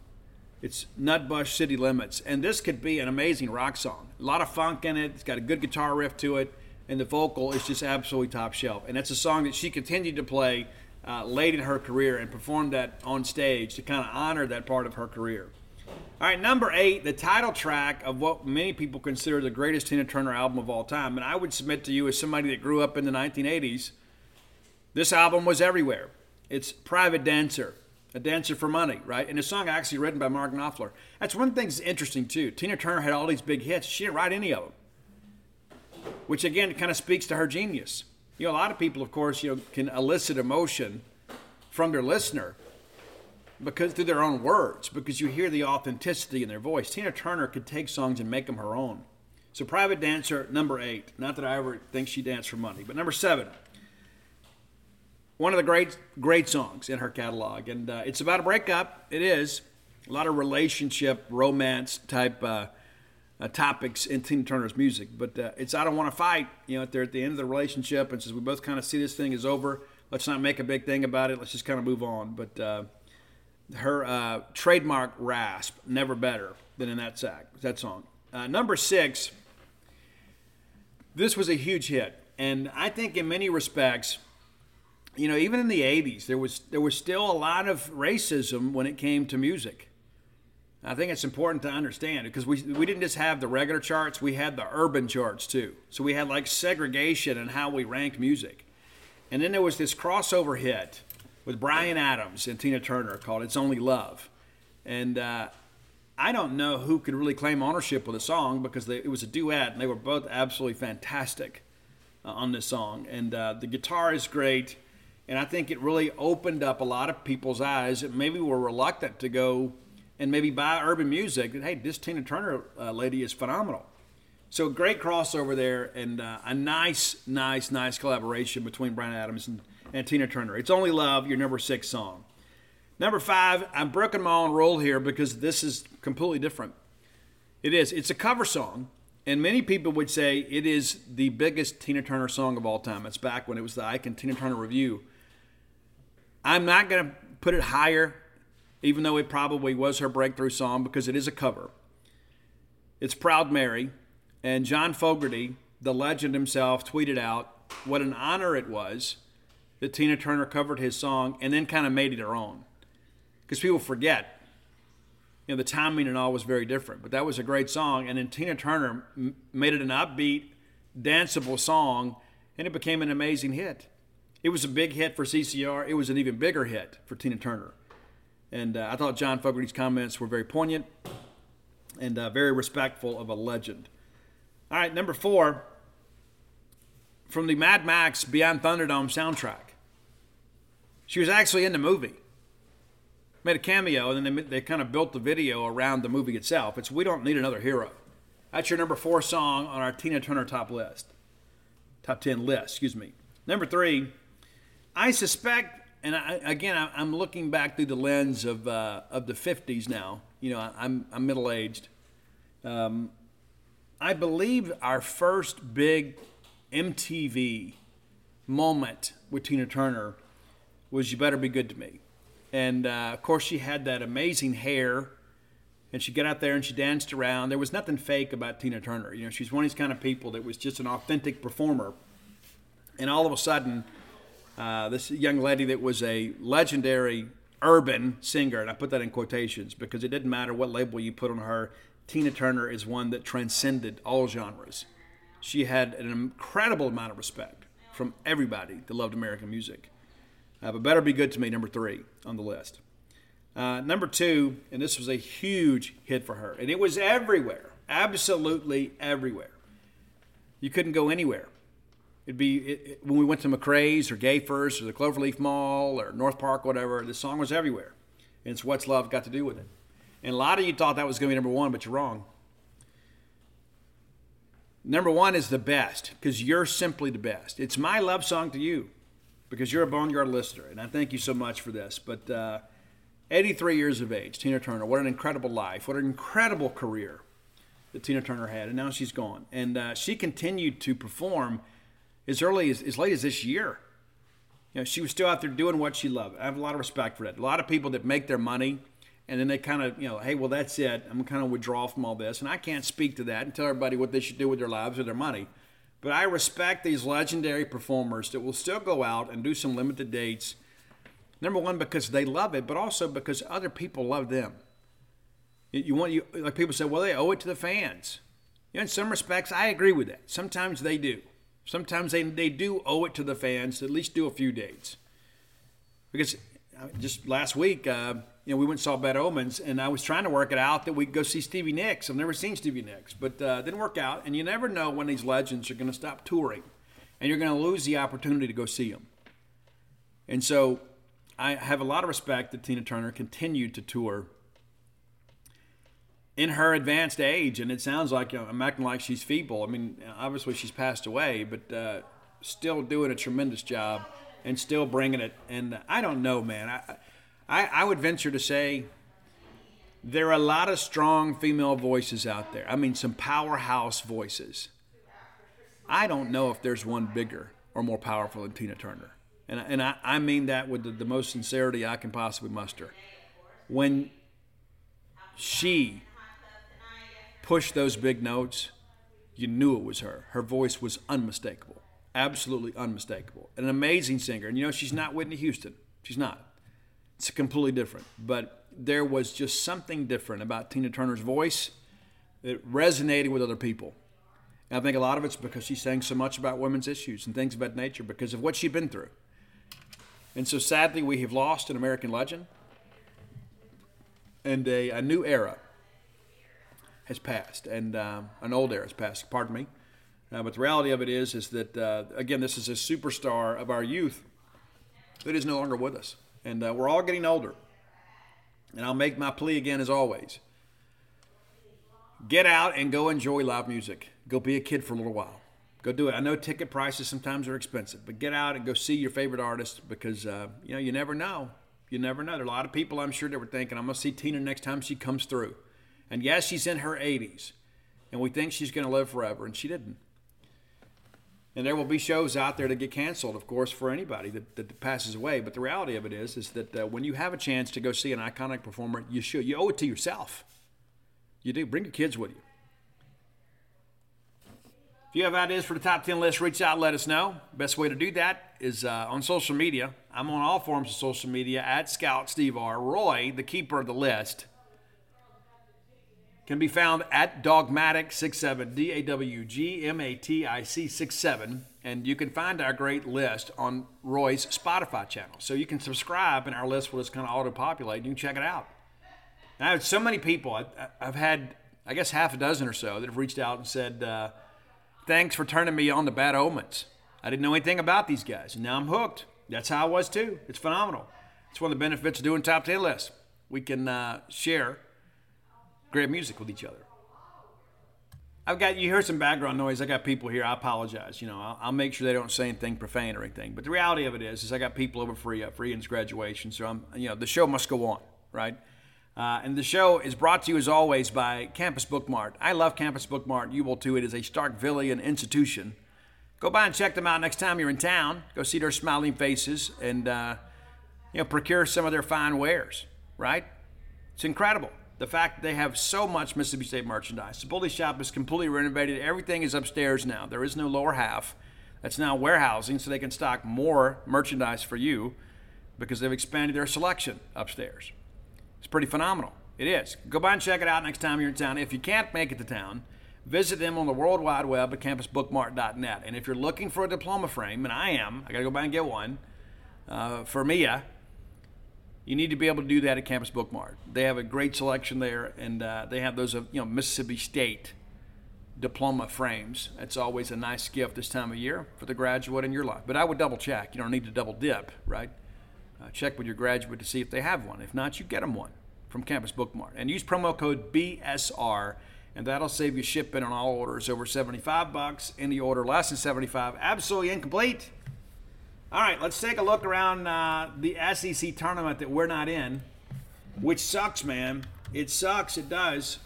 It's Nutbush City Limits. And this could be an amazing rock song. A lot of funk in it. It's got a good guitar riff to it. And the vocal is just absolutely top shelf. And it's a song that she continued to play uh, late in her career and performed that on stage to kind of honor that part of her career. All right, number eight, the title track of what many people consider the greatest Tina Turner album of all time. And I would submit to you, as somebody that grew up in the 1980s, this album was everywhere. It's Private Dancer, a dancer for money, right? And the song actually written by Mark Knopfler. That's one thing that's interesting, too. Tina Turner had all these big hits. She didn't write any of them, which again kind of speaks to her genius. You know, a lot of people, of course, you know, can elicit emotion from their listener because through their own words, because you hear the authenticity in their voice. Tina Turner could take songs and make them her own. So, Private Dancer, number eight. Not that I ever think she danced for money, but number seven. One of the great, great songs in her catalog, and uh, it's about a breakup. It is a lot of relationship, romance type uh, uh, topics in Tina Turner's music. But uh, it's I don't want to fight. You know, they're at the end of the relationship, and says we both kind of see this thing is over. Let's not make a big thing about it. Let's just kind of move on. But uh, her uh, trademark rasp, never better than in that sack, that song. Uh, number six, this was a huge hit, and I think in many respects, you know, even in the '80s, there was there was still a lot of racism when it came to music. I think it's important to understand because we, we didn't just have the regular charts, we had the urban charts too. So we had like segregation and how we rank music. And then there was this crossover hit with Bryan Adams and Tina Turner called It's Only Love. And uh, I don't know who could really claim ownership with the song because they, it was a duet and they were both absolutely fantastic uh, on this song. And uh, the guitar is great. And I think it really opened up a lot of people's eyes that maybe were reluctant to go and maybe buy urban music. That hey, this Tina Turner uh, lady is phenomenal. So great crossover there, and uh, a nice, nice, nice collaboration between Bryan Adams and, and Tina Turner. It's only love, your number six song. Number five, I'm breaking my own rule here because this is completely different. It is. It's a cover song, and many people would say it is the biggest Tina Turner song of all time. It's back when it was the Ike and Tina Turner Revue. I'm not going to put it higher even though it probably was her breakthrough song because it is a cover. It's Proud Mary, and John Fogerty, the legend himself, tweeted out what an honor it was that Tina Turner covered his song and then kind of made it her own. Because people forget, you know, the timing and all was very different, but that was a great song. And then Tina Turner m- made it an upbeat, danceable song, and it became an amazing hit. It was a big hit for CCR. It was an even bigger hit for Tina Turner. And uh, I thought John Fogerty's comments were very poignant and uh, very respectful of a legend. All right, number four, from the Mad Max Beyond Thunderdome soundtrack. She was actually in the movie. Made a cameo, and then they, they kind of built the video around the movie itself. It's We Don't Need Another Hero. That's your number four song on our Tina Turner top list. Top 10 list, excuse me. Number three, I suspect and I, again, I, am looking back through the lens of uh, of the 50s now. You know, I'm I'm middle aged. Um, I believe our first big MTV moment with Tina Turner was "You Better Be Good to Me," and uh, of course she had that amazing hair, and she got out there and she danced around. There was nothing fake about Tina Turner. You know, she's one of these kind of people that was just an authentic performer, and all of a sudden uh, this young lady that was a legendary urban singer, and I put that in quotations because it didn't matter what label you put on her. Tina Turner is one that transcended all genres. She had an incredible amount of respect from everybody that loved American music. Uh, but Better Be Good to Me, number three on the list. Uh, number two, and this was a huge hit for her, and it was everywhere, absolutely everywhere. You couldn't go anywhere It'd be it, when we went to McRae's or Gayfer's or the Cloverleaf Mall or North Park, whatever. The song was everywhere, and it's what's love got to do with it. And a lot of you thought that was going to be number one, but you're wrong. Number one is the best because you're simply the best. It's my love song to you because you're a Boneyard listener, and I thank you so much for this. But uh, 83 years of age, Tina Turner. What an incredible life! What an incredible career that Tina Turner had, and now she's gone. And uh, she continued to perform as early as, as late as this year. You know, she was still out there doing what she loved. I have a lot of respect for that. A lot of people that make their money and then they kind of, you know, hey, well, that's it. I'm kind of withdraw from all this. And I can't speak to that and tell everybody what they should do with their lives or their money. But I respect these legendary performers that will still go out and do some limited dates. Number one, because they love it, but also because other people love them. You want you like people say, well, they owe it to the fans. You know, in some respects, I agree with that. Sometimes they do. Sometimes they, they do owe it to the fans to at least do a few dates. Because uh, just last week, uh, you know, we went and saw Bad Omens, and I was trying to work it out that we'd go see Stevie Nicks. I've never seen Stevie Nicks, but uh, didn't work out. And you never know when these legends are going to stop touring, and you're going to lose the opportunity to go see them. And so I have a lot of respect that Tina Turner continued to tour in her advanced age, and it sounds like you know, I'm acting like she's feeble. I mean, obviously she's passed away, but uh, still doing a tremendous job and still bringing it. And I don't know, man. I, I, I would venture to say there are a lot of strong female voices out there. I mean, some powerhouse voices. I don't know if there's one bigger or more powerful than Tina Turner. And, and I, I mean that with the, the most sincerity I can possibly muster. When she pushed those big notes, you knew it was her. Her voice was unmistakable, absolutely unmistakable. An amazing singer. And you know, she's not Whitney Houston. She's not. It's completely different. But there was just something different about Tina Turner's voice that resonated with other people. And I think a lot of it's because she's saying so much about women's issues and things about nature because of what she'd been through. And so sadly, we have lost an American legend, and a, a new era has passed, and um, an old era has passed. Pardon me. Uh, but the reality of it is, is that uh, again, this is a superstar of our youth that is no longer with us, and uh, we're all getting older. And I'll make my plea again, as always. Get out and go enjoy live music. Go be a kid for a little while. Go do it. I know ticket prices sometimes are expensive, but get out and go see your favorite artist because uh, you know you never know. You never know. There are a lot of people I'm sure that were thinking, "I'm gonna see Tina next time she comes through." And yes, she's in her 80s, and we think she's gonna live forever, and she didn't. And there will be shows out there that get canceled, of course, for anybody that, that passes away. But the reality of it is, is that uh, when you have a chance to go see an iconic performer, you should. You owe it to yourself. You do. Bring your kids with you. If you have ideas for the top 10 list, reach out let us know. Best way to do that is uh, on social media. I'm on all forms of social media at Scout Steve R. Roy, the keeper of the list, can be found at Dawgmatic67, D A W G M A T I C 67. And you can find our great list on Roy's Spotify channel. So you can subscribe, and our list will just kind of auto populate. You can check it out. Now, so many people, I, have had, I guess, half a dozen or so that have reached out and said, uh, Thanks for turning me on to Bad Omens. I didn't know anything about these guys, and now I'm hooked. That's how I was too. It's phenomenal. It's one of the benefits of doing top 10 lists. We can uh, share great music with each other. I've got you hear some background noise. I got people here. I apologize. You know, I'll, I'll, make sure they don't say anything profane or anything. But the reality of it is, is I got people over for uh, for Ian's graduation, so I'm you know the show must go on, right? Uh, and the show is brought to you as always by Campus Book Mart. I love Campus Book Mart. You will too. It is a Starkvillian institution. Go by and check them out next time you're in town. Go see their smiling faces and uh, you know procure some of their fine wares. Right? It's incredible. The fact that they have so much Mississippi State merchandise. The Bully Shop is completely renovated. Everything is upstairs now. There is no lower half. That's now warehousing, so they can stock more merchandise for you because they've expanded their selection upstairs. It's pretty phenomenal. It is. Go by and check it out next time you're in town. If you can't make it to town, visit them on the World Wide Web at campusbookmart.net. And if you're looking for a diploma frame, and I am, I got to go by and get one uh, for Mia. You need to be able to do that at Campus Bookmart. They have a great selection there, and uh, they have those of you know Mississippi State diploma frames. That's always a nice gift this time of year for the graduate in your life. But I would double check. You don't need to double dip, right? Uh, check with your graduate to see if they have one. If not, you get them one from Campus Bookmart. And use promo code BSR, and that'll save you shipping on all orders over 75 bucks. Any order less than 75, absolutely incomplete. All right, let's take a look around uh, the SEC tournament that we're not in, which sucks, man. It sucks. It does.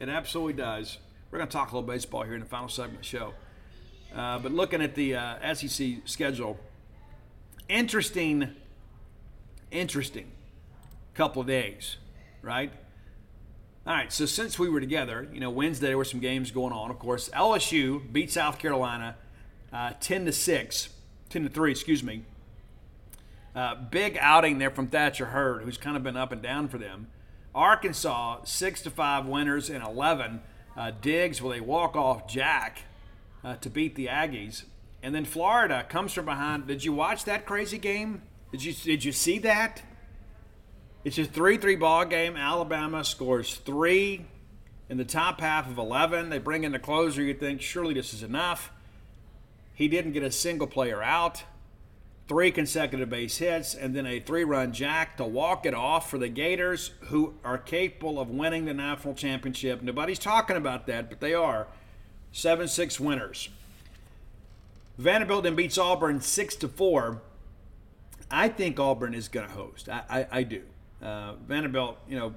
It absolutely does. We're going to talk a little baseball here in the final segment of the show. Uh, but looking at the uh, SEC schedule, interesting interesting couple of days, right? All right, so since we were together, you know, Wednesday there were some games going on. Of course, LSU beat South Carolina uh, 10 to 6, 10 to 3, excuse me. Uh, big outing there from Thatcher Hurd, who's kind of been up and down for them. Arkansas, 6 to 5 winners in 11. Uh, Diggs with a walk off jack uh, to beat the Aggies. And then Florida comes from behind. Did you watch that crazy game? Did you did you see that? It's a three-three ball game. Alabama scores three in the top half of eleven. They bring in the closer. You think surely this is enough. He didn't get a single player out. Three consecutive base hits, and then a three-run jack to walk it off for the Gators, who are capable of winning the national championship. Nobody's talking about that, but they are. Seven-six winners. Vanderbilt then beats Auburn six to four. I think Auburn is going to host. I, I, I do. Uh, Vanderbilt, you know,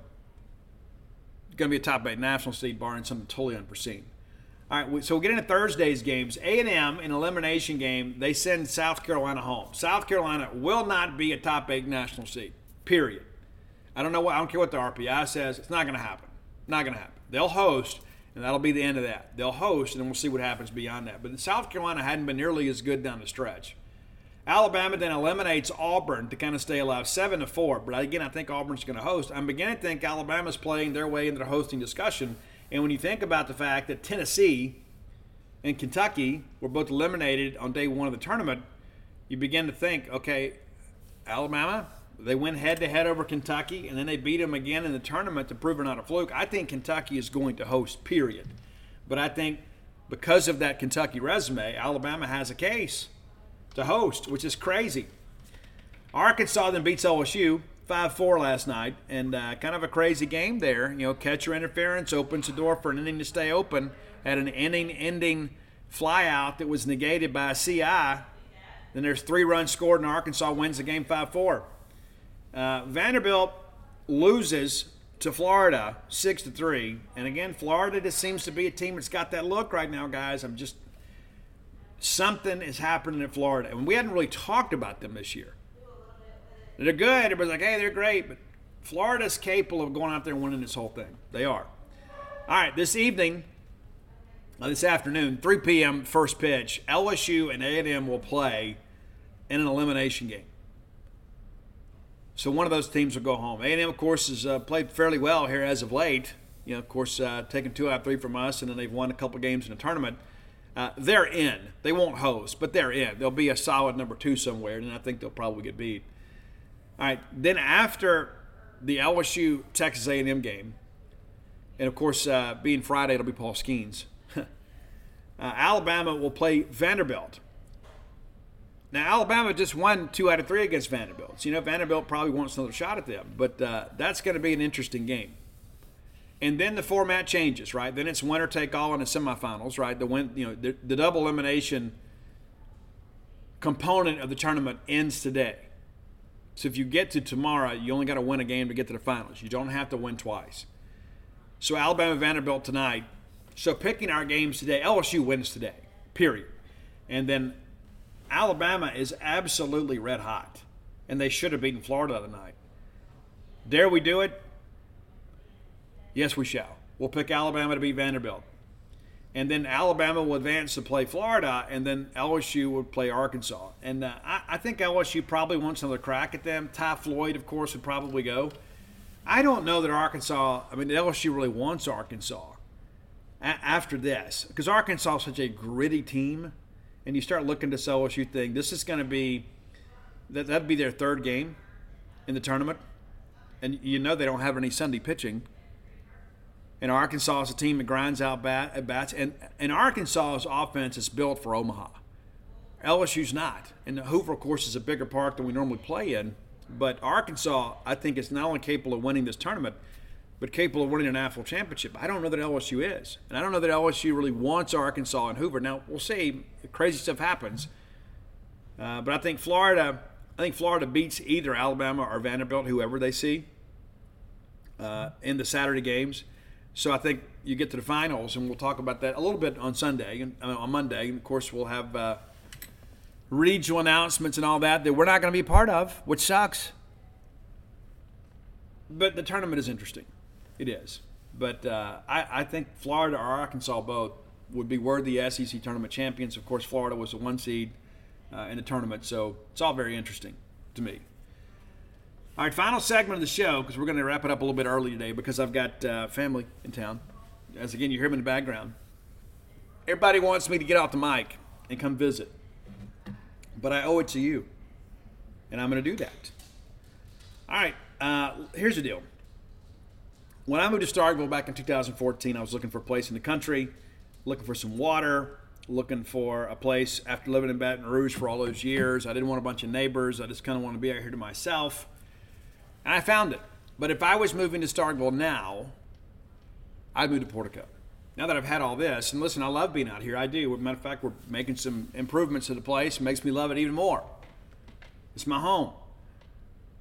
going to be a top eight national seed, barring something totally unforeseen. All right, so we get into Thursday's games. A&M in elimination game, they send South Carolina home. South Carolina will not be a top eight national seed. Period. I don't know what I don't care what the RPI says. It's not going to happen. Not going to happen. They'll host, and that'll be the end of that. They'll host, and then we'll see what happens beyond that. But South Carolina hadn't been nearly as good down the stretch. Alabama then eliminates Auburn to kind of stay alive, seven to four. But again, I think Auburn's going to host. I'm beginning to think Alabama's playing their way into the hosting discussion. And when you think about the fact that Tennessee and Kentucky were both eliminated on day one of the tournament, you begin to think, okay, Alabama, they went head to head over Kentucky, and then they beat them again in the tournament to prove it not a fluke. I think Kentucky is going to host, period. But I think because of that Kentucky resume, Alabama has a case to host, which is crazy. Arkansas then beats LSU 5 4 last night, and uh, kind of a crazy game there. You know, catcher interference opens the door for an inning to stay open at an inning ending flyout that was negated by a CI. Then there's three runs scored, and Arkansas wins the game 5 4. Uh, Vanderbilt loses to Florida six to three, and again, Florida just seems to be a team that's got that look right now, guys. I'm just something is happening in Florida, and we hadn't really talked about them this year. They're good. Everybody's like, hey, they're great, but Florida's capable of going out there and winning this whole thing. They are. All right, this evening, uh, this afternoon, 3 p.m. first pitch. LSU and A&M will play in an elimination game. So one of those teams will go home. A&M, of course, has uh, played fairly well here as of late. You know, of course, uh, taking two out of three from us, and then they've won a couple games in the tournament. Uh, they're in. They won't host, but they're in. They'll be a solid number two somewhere, and I think they'll probably get beat. Right. Then after the LSU Texas A&M game, and of course, uh, being Friday, it'll be Paul Skenes. uh, Alabama will play Vanderbilt. Now, Alabama just won two out of three against Vanderbilt. So, you know, Vanderbilt probably wants another shot at them, but uh, that's going to be an interesting game. And then the format changes, right? Then it's winner take all in the semifinals, right? The win, you know, the, the double elimination component of the tournament ends today. So if you get to tomorrow, you only got to win a game to get to the finals. You don't have to win twice. So Alabama Vanderbilt tonight. So picking our games today, LSU wins today, period. And then Alabama is absolutely red hot, and they should have beaten Florida tonight. Dare we do it? Yes, we shall. We'll pick Alabama to beat Vanderbilt. And then Alabama will advance to play Florida, and then LSU would play Arkansas. And uh, I, I, think LSU probably wants another crack at them. Ty Floyd, of course, would probably go. I don't know that Arkansas, I mean, LSU really wants Arkansas a- after this because Arkansas is such a gritty team. And you start looking to LSU thing, this is going to be, that, that'd be their third game in the tournament. And you know they don't have any Sunday pitching and Arkansas is a team that grinds out bat, at bats. And, and Arkansas's offense is built for Omaha. LSU's not. And Hoover, of course, is a bigger park than we normally play in. But Arkansas, I think, is not only capable of winning this tournament, but capable of winning an national championship. I don't know that LSU is. And I don't know that LSU really wants Arkansas and Hoover. Now, we'll see. Crazy stuff happens. Uh, but I think Florida, I think Florida beats either Alabama or Vanderbilt, whoever they see, uh, in the Saturday games. So I think you get to the finals, and we'll talk about that a little bit on Sunday and uh, on Monday. And of course, we'll have uh, regional announcements and all that that we're not going to be part of, which sucks. But the tournament is interesting. It is. But uh, I, I, think Florida or Arkansas both would be worthy SEC tournament champions. Of course, Florida was the one seed uh, in the tournament, so it's all very interesting to me. All right, final segment of the show because we're going to wrap it up a little bit early today because I've got uh, family in town. As again, you hear them in the background. Everybody wants me to get off the mic and come visit, but I owe it to you, and I'm going to do that. All right, uh, here's the deal. When I moved to Starkville back in 2014, I was looking for a place in the country, looking for some water, looking for a place after living in Baton Rouge for all those years. I didn't want a bunch of neighbors. I just kind of wanted to be out here to myself. And I found it. But if I was moving to Starkville now, I'd move to Portico. Now that I've had all this, and listen, I love being out here. I do. Matter of fact, we're making some improvements to the place. It makes me love it even more. It's my home.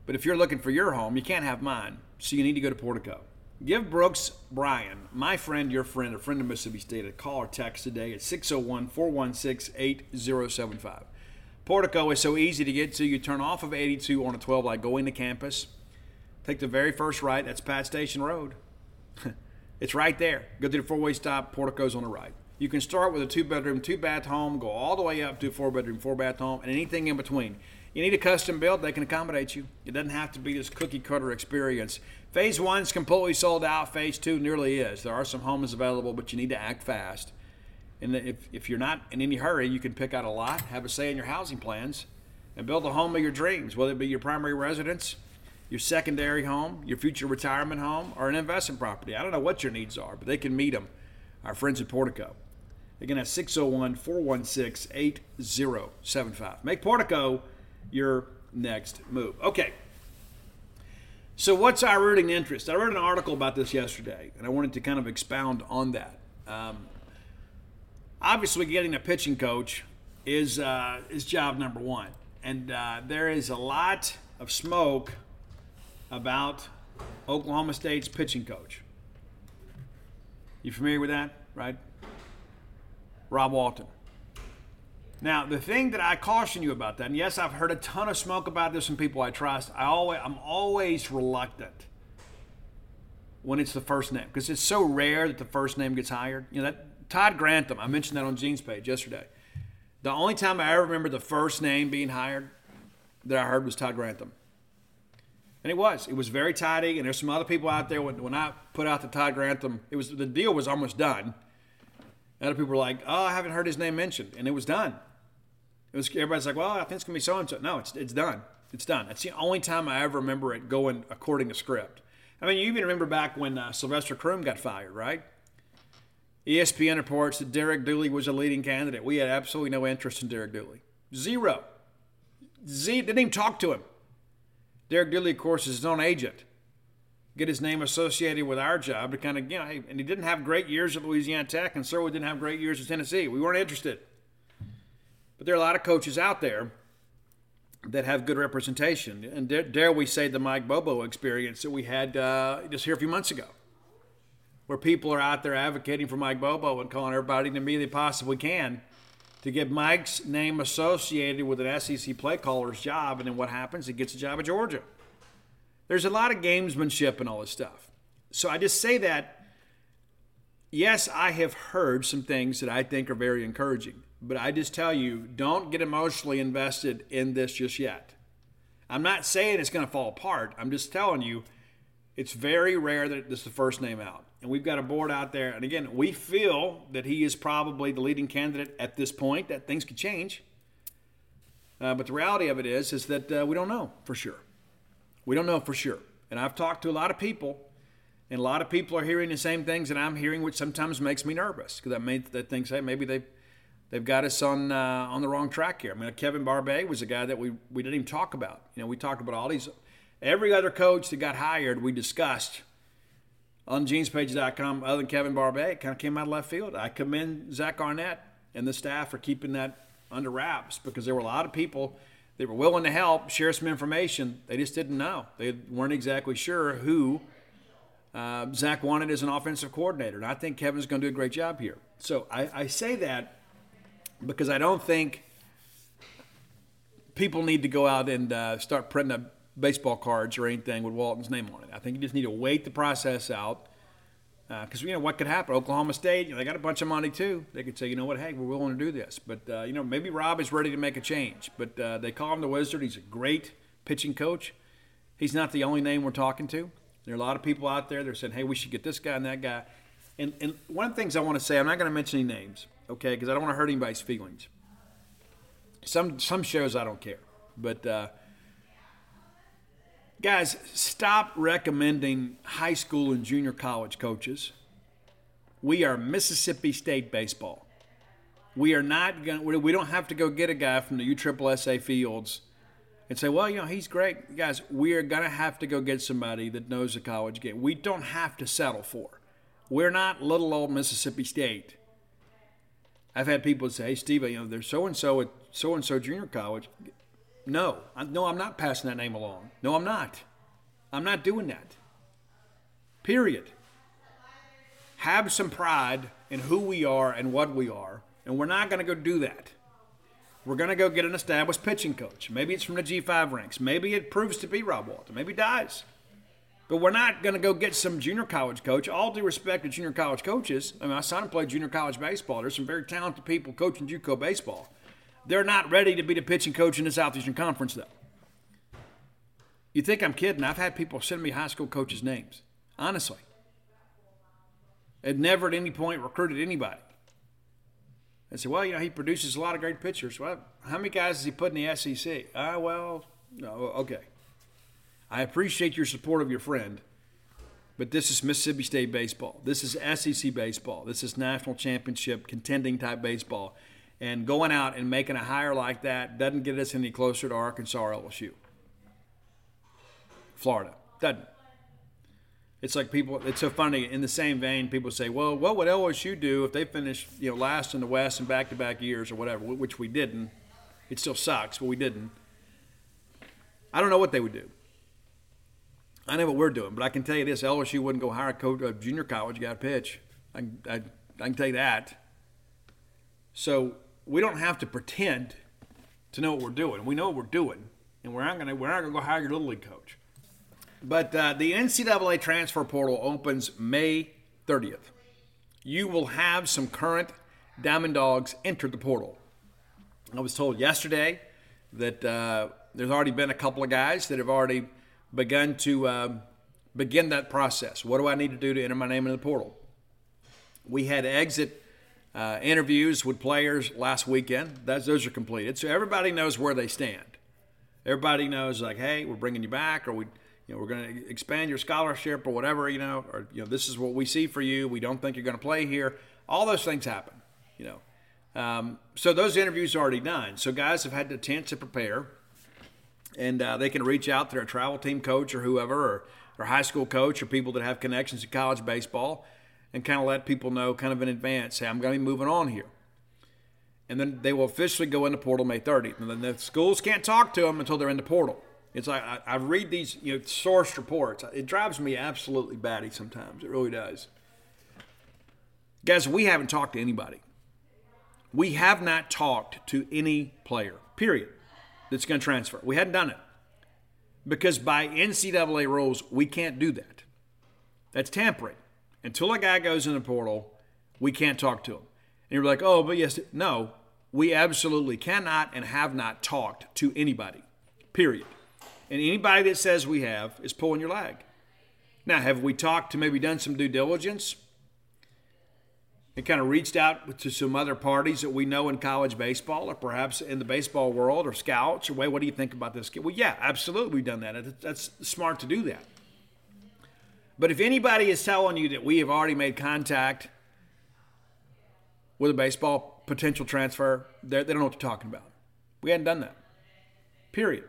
But if you're looking for your home, you can't have mine. So you need to go to Portico. Give Brooks Bryan, my friend, your friend, a friend of Mississippi State, a call or text today at 601 416 8075. Portico is so easy to get to. You turn off of 82 on a 12 like going to campus. Take the very first right. That's Pat Station Road. it's right there. Go through the four way stop. Portico's on the right. You can start with a two bedroom, two bath home, go all the way up to a four bedroom, four bath home, and anything in between. You need a custom build, they can accommodate you. It doesn't have to be this cookie cutter experience. Phase one is completely sold out, phase two nearly is. There are some homes available, but you need to act fast. And if, if you're not in any hurry, you can pick out a lot, have a say in your housing plans, and build a home of your dreams, whether it be your primary residence, your secondary home, your future retirement home, or an investment property. I don't know what your needs are, but they can meet them. Our friends at Portico. Again, that's 601 416 8075. Make Portico your next move. Okay. So, what's our rooting interest? I wrote an article about this yesterday, and I wanted to kind of expound on that. Um, obviously, getting a pitching coach is uh, is job number one, and uh, there is a lot of smoke about Oklahoma State's pitching coach. You familiar with that, right? Rob Walton. Now, the thing that I caution you about that, and yes, I've heard a ton of smoke about this from people I trust. I always, I'm always reluctant when it's the first name because it's so rare that the first name gets hired. You know that Todd Grantham. I mentioned that on Gene's page yesterday. The only time I ever remember the first name being hired that I heard was Todd Grantham. And it was. It was very tidy. And there's some other people out there when, when I put out the Todd Grantham, it was the deal was almost done. Other people were like, "Oh, I haven't heard his name mentioned," and it was done. It was everybody's like, "Well, I think it's gonna be so and so." No, it's it's done. It's done. It's the only time I ever remember it going according to script. I mean, you even remember back when uh, Sylvester Croom got fired, right? ESPN reports that Derek Dooley was a leading candidate. We had absolutely no interest in Derek Dooley. Zero. Z didn't even talk to him. Derek Dooley, of course, is his own agent get his name associated with our job to kind of, you know, hey, and he didn't have great years at Louisiana Tech, and certainly didn't have great years at Tennessee. We weren't interested. But there are a lot of coaches out there that have good representation. And dare, dare we say the Mike Bobo experience that we had uh, just here a few months ago, where people are out there advocating for Mike Bobo and calling everybody to me they possibly can to get Mike's name associated with an SEC play caller's job. And then what happens? He gets a job at Georgia. There's a lot of gamesmanship and all this stuff. So I just say that, yes, I have heard some things that I think are very encouraging, but I just tell you, don't get emotionally invested in this just yet. I'm not saying it's going to fall apart. I'm just telling you, it's very rare that it's the first name out. And we've got a board out there. And again, we feel that he is probably the leading candidate at this point, that things could change. Uh, but the reality of it is, is that uh, we don't know for sure. We don't know for sure. And I've talked to a lot of people, and a lot of people are hearing the same things that I'm hearing, which sometimes makes me nervous because I made that thing say maybe they they've got us on uh, on the wrong track here. I mean, Kevin Barbay was a guy that we we didn't even talk about. You know, we talked about all these every other coach that got hired. We discussed on genespage.com other than Kevin Barbay. It kind of came out of left field. I commend Zach Arnett and the staff for keeping that under wraps because there were a lot of people that were willing to help, share some information. They just didn't know. They weren't exactly sure who uh, Zach wanted as an offensive coordinator. And I think Kevin's going to do a great job here. So I, I say that because I don't think people need to go out and uh, start printing up baseball cards or anything with Walton's name on it. I think you just need to wait the process out because uh, you know what could happen. Oklahoma State, you know, they got a bunch of money too. They could say, you know what, hey, we're willing to do this. But uh, you know, maybe Rob is ready to make a change. But uh, they call him the Wizard. He's a great pitching coach. He's not the only name we're talking to. There are a lot of people out there. that are saying, hey, we should get this guy and that guy. And, and one of the things I want to say, I'm not going to mention any names, okay, because I don't want to hurt anybody's feelings. Some some shows I don't care, but uh, Guys, stop recommending high school and junior college coaches. We are Mississippi State baseball. We are not going to, We don't have to go get a guy from the USSSA fields and say, "Well, you know, he's great." Guys, we are going to have to go get somebody that knows the college game. We don't have to settle for. We're not little old Mississippi State. I've had people say, "Hey, Steve, you know, there's so and so at so and so junior college. No, no, I'm not passing that name along. No, I'm not. I'm not doing that. Period. Have some pride in who we are and what we are, and we're not going to go do that. We're going to go get an established pitching coach. Maybe it's from the G5 ranks. Maybe it proves to be Rob Walton. Maybe dies. But we're not going to go get some junior college coach. All due respect to junior college coaches. I mean, I my son played junior college baseball. There's some very talented people coaching JUCO baseball. They're not ready to be the pitching coach in the Southeastern Conference, though. You think I'm kidding? I've had people send me high school coaches' names. Honestly. Had never at any point recruited anybody. I said, well, you know, he produces a lot of great pitchers. Well, how many guys has he put in the SEC? Ah, uh, well, no, okay. I appreciate your support of your friend, but this is Mississippi State baseball. This is SEC baseball. This is national championship contending type baseball. And going out and making a hire like that doesn't get us any closer to Arkansas or LSU. Florida. Doesn't. It's like people. It's so funny. In the same vein, people say, "Well, what would LSU do if they finished, you know, last in the West in back-to-back years or whatever?" Which we didn't. It still sucks, but we didn't. I don't know what they would do. I know what we're doing, but I can tell you this: LSU wouldn't go hire a coach, a junior college guy to pitch. I, I, I can tell you that. So we don't have to pretend to know what we're doing. We know what we're doing, and we're not gonna we're not gonna go hire your little league coach. But uh, the NCAA transfer portal opens May 30th. You will have some current Diamond Dogs enter the portal. I was told yesterday that uh, there's already been a couple of guys that have already begun to uh, begin that process. What do I need to do to enter my name in the portal? We had exit uh, interviews with players last weekend. That's, those are completed, so everybody knows where they stand. Everybody knows, like, hey, we're bringing you back, or we you know, we're going to expand your scholarship or whatever, you know, or, you know, this is what we see for you. We don't think you're going to play here. All those things happen, you know. Um, so those interviews are already done. So guys have had the chance to prepare, and uh, they can reach out to their travel team coach or whoever, or their high school coach, or people that have connections to college baseball, and kind of let people know kind of in advance, hey, I'm going to be moving on here. And then they will officially go into portal May 30th. And then the schools can't talk to them until they're in the portal. It's like I, I read these you know source reports. It drives me absolutely batty sometimes. It really does. Guys, we haven't talked to anybody. We have not talked to any player, period, that's going to transfer. We hadn't done it. Because by NCAA rules, we can't do that. That's tampering. Until a guy goes in the portal, we can't talk to him. And you're like, oh, but yes, no, we absolutely cannot and have not talked to anybody, period. And anybody that says we have is pulling your leg. Now, have we talked to maybe done some due diligence and kind of reached out to some other parties that we know in college baseball or perhaps in the baseball world or scouts or, wait, what do you think about this? Well, yeah, absolutely, we've done that. That's smart to do that. But if anybody is telling you that we have already made contact with a baseball potential transfer, they don't know what they're talking about. We hadn't done that. Period.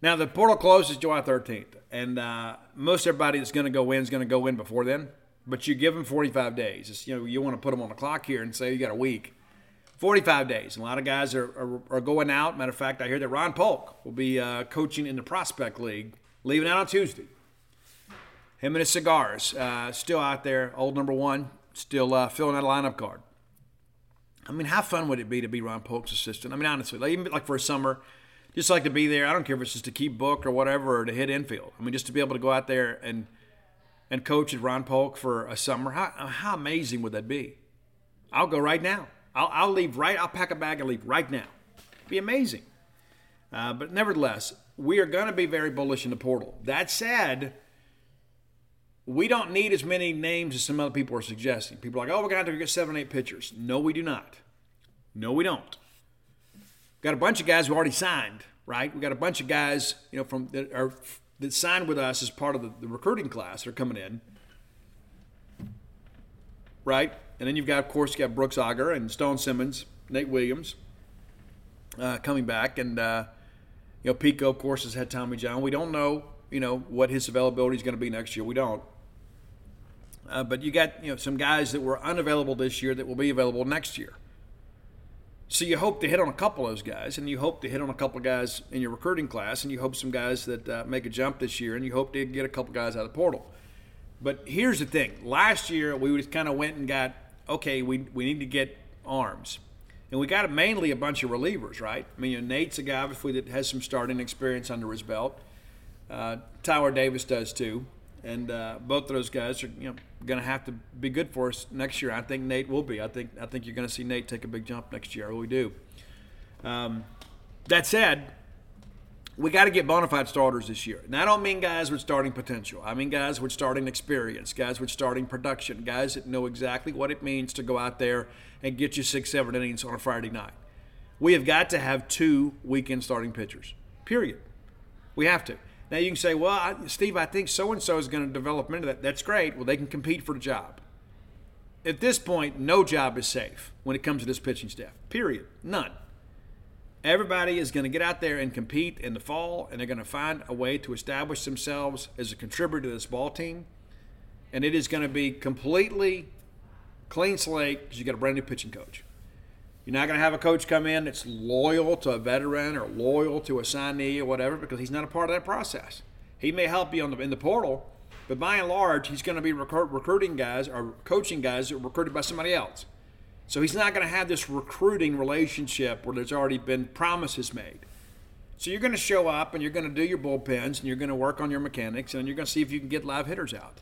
Now the portal closes July 13th, and uh, most everybody that's going to go in is going to go in before then. But you give them 45 days. It's, you know, you want to put them on the clock here and say you got a week. 45 days. A lot of guys are, are, are, going out. Matter of fact, I hear that Ron Polk will be uh, coaching in the Prospect League, leaving out on Tuesday. Him and his cigars, uh, still out there, old number one, still uh, filling out a lineup card. I mean, how fun would it be to be Ron Polk's assistant? I mean, honestly, like, even like for a summer, just like to be there. I don't care if it's just to keep book or whatever, or to hit infield. I mean, just to be able to go out there and and coach at Ron Polk for a summer. How, how amazing would that be? I'll go right now. I'll, I'll leave right. I'll pack a bag and leave right now. It'd be amazing. Uh, but nevertheless, we are going to be very bullish in the portal. That said, we don't need as many names as some other people are suggesting. People are like, oh, we're going to have to get seven, eight pitchers. No, we do not. No, we don't We've got a bunch of guys who already signed, right? We got a bunch of guys, you know, from that are that signed with us as part of the, the recruiting class. that are coming in, right? And then you've got, of course, you got Brooks Auger and Stone Simmons, Nate Williams uh, coming back, and uh, you know, Pico, of course, has had Tommy John. We don't know, you know, what his availability is going to be next year. We don't. Uh, but you got you know some guys that were unavailable this year that will be available next year. So you hope to hit on a couple of those guys, and you hope to hit on a couple of guys in your recruiting class, and you hope some guys that uh, make a jump this year, and you hope to get a couple of guys out of the portal. But here's the thing: last year we just kind of went and got okay, we we need to get arms, and we got mainly a bunch of relievers, right? I mean, you know, Nate's a guy obviously that has some starting experience under his belt. Uh, Tyler Davis does too, and uh, both of those guys are you know going to have to be good for us next year. I think Nate will be. I think I think you're going to see Nate take a big jump next year. Really do. Um, that said, we got to get bona fide starters this year. And I don't mean guys with starting potential. I mean guys with starting experience, guys with starting production, guys that know exactly what it means to go out there and get you six, seven innings on a Friday night. We have got to have two weekend starting pitchers. Period. We have to. Now you can say, well, I, Steve, I think so and so is going to develop into that. That's great. Well, they can compete for the job. At this point, no job is safe when it comes to this pitching staff. Period. None. Everybody is going to get out there and compete in the fall, and they're going to find a way to establish themselves as a contributor to this ball team. And it is going to be completely clean slate because you got a brand new pitching coach. You're not going to have a coach come in that's loyal to a veteran or loyal to a signee or whatever because he's not a part of that process. He may help you the, in the portal, but by and large, he's going to be recruit, recruiting guys or coaching guys that are recruited by somebody else. So he's not going to have this recruiting relationship where there's already been promises made. So you're going to show up and you're going to do your bullpens and you're going to work on your mechanics and you're going to see if you can get live hitters out.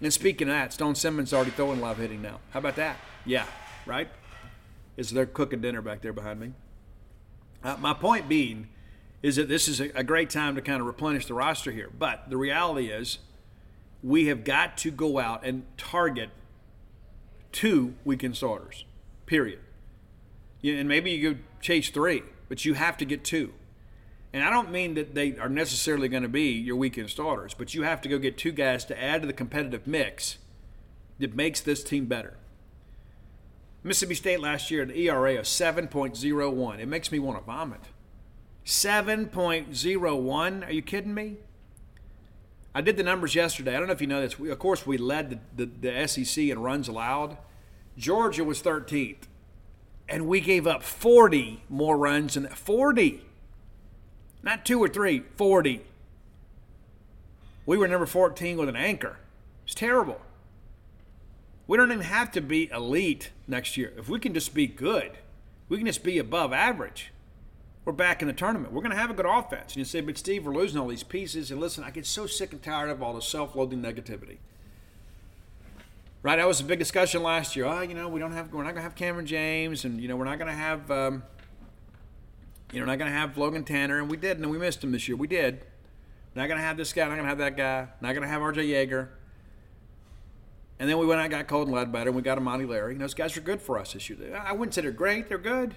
And speaking of that, Stone Simmons is already throwing live hitting now. How about that? Yeah, right? Is they're cooking dinner back there behind me. Uh, my point being is that this is a, a great time to kind of replenish the roster here. But the reality is, we have got to go out and target two weekend starters, period. And maybe you go chase three, but you have to get two. And I don't mean that they are necessarily going to be your weekend starters, but you have to go get two guys to add to the competitive mix that makes this team better. Mississippi State last year, an ERA of 7.01. It makes me want to vomit. 7.01? Are you kidding me? I did the numbers yesterday. I don't know if you know this. We, of course, we led the, the, the SEC in runs allowed. Georgia was 13th, and we gave up 40 more runs than 40. Not two or three, 40. We were number 14 with an anchor. It's terrible. We don't even have to be elite next year. If we can just be good, we can just be above average we're back in the tournament. We're going to have a good offense. And you say, but Steve, we're losing all these pieces. And listen, I get so sick and tired of all the self-loathing negativity. Right? That was a big discussion last year. Oh, you know, we don't have, we're not going to have Cameron James, and you know, we're not going to have, um, you know, not going to have Logan Tanner, and we did, and we missed him this year. We did. Not going to have this guy. Not going to have that guy. Not going to have R.J. Yeager. And then we went out and got Colton Ledbetter, and we got Amani Larry. And those guys are good for us this year. I wouldn't say they're great. They're good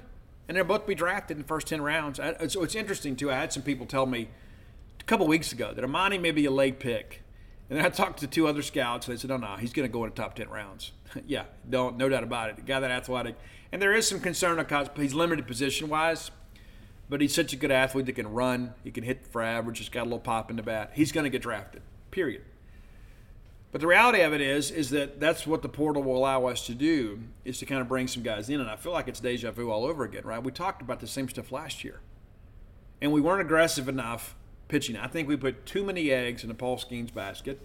and they'll both be drafted in the first 10 rounds. so it's interesting, too. I had some people tell me a couple weeks ago that Amani may be a late pick. And then I talked to two other scouts, and they said, oh, no, he's going to go in the top 10 rounds. yeah, don't, no doubt about it. The guy that athletic. And there is some concern because he's limited position wise, but he's such a good athlete that can run. He can hit for average. He's got a little pop in the bat. He's going to get drafted, period. But the reality of it is, is that that's what the portal will allow us to do, is to kind of bring some guys in. And I feel like it's deja vu all over again, right? We talked about the same stuff last year, and we weren't aggressive enough pitching. I think we put too many eggs in the Paul Skenes basket.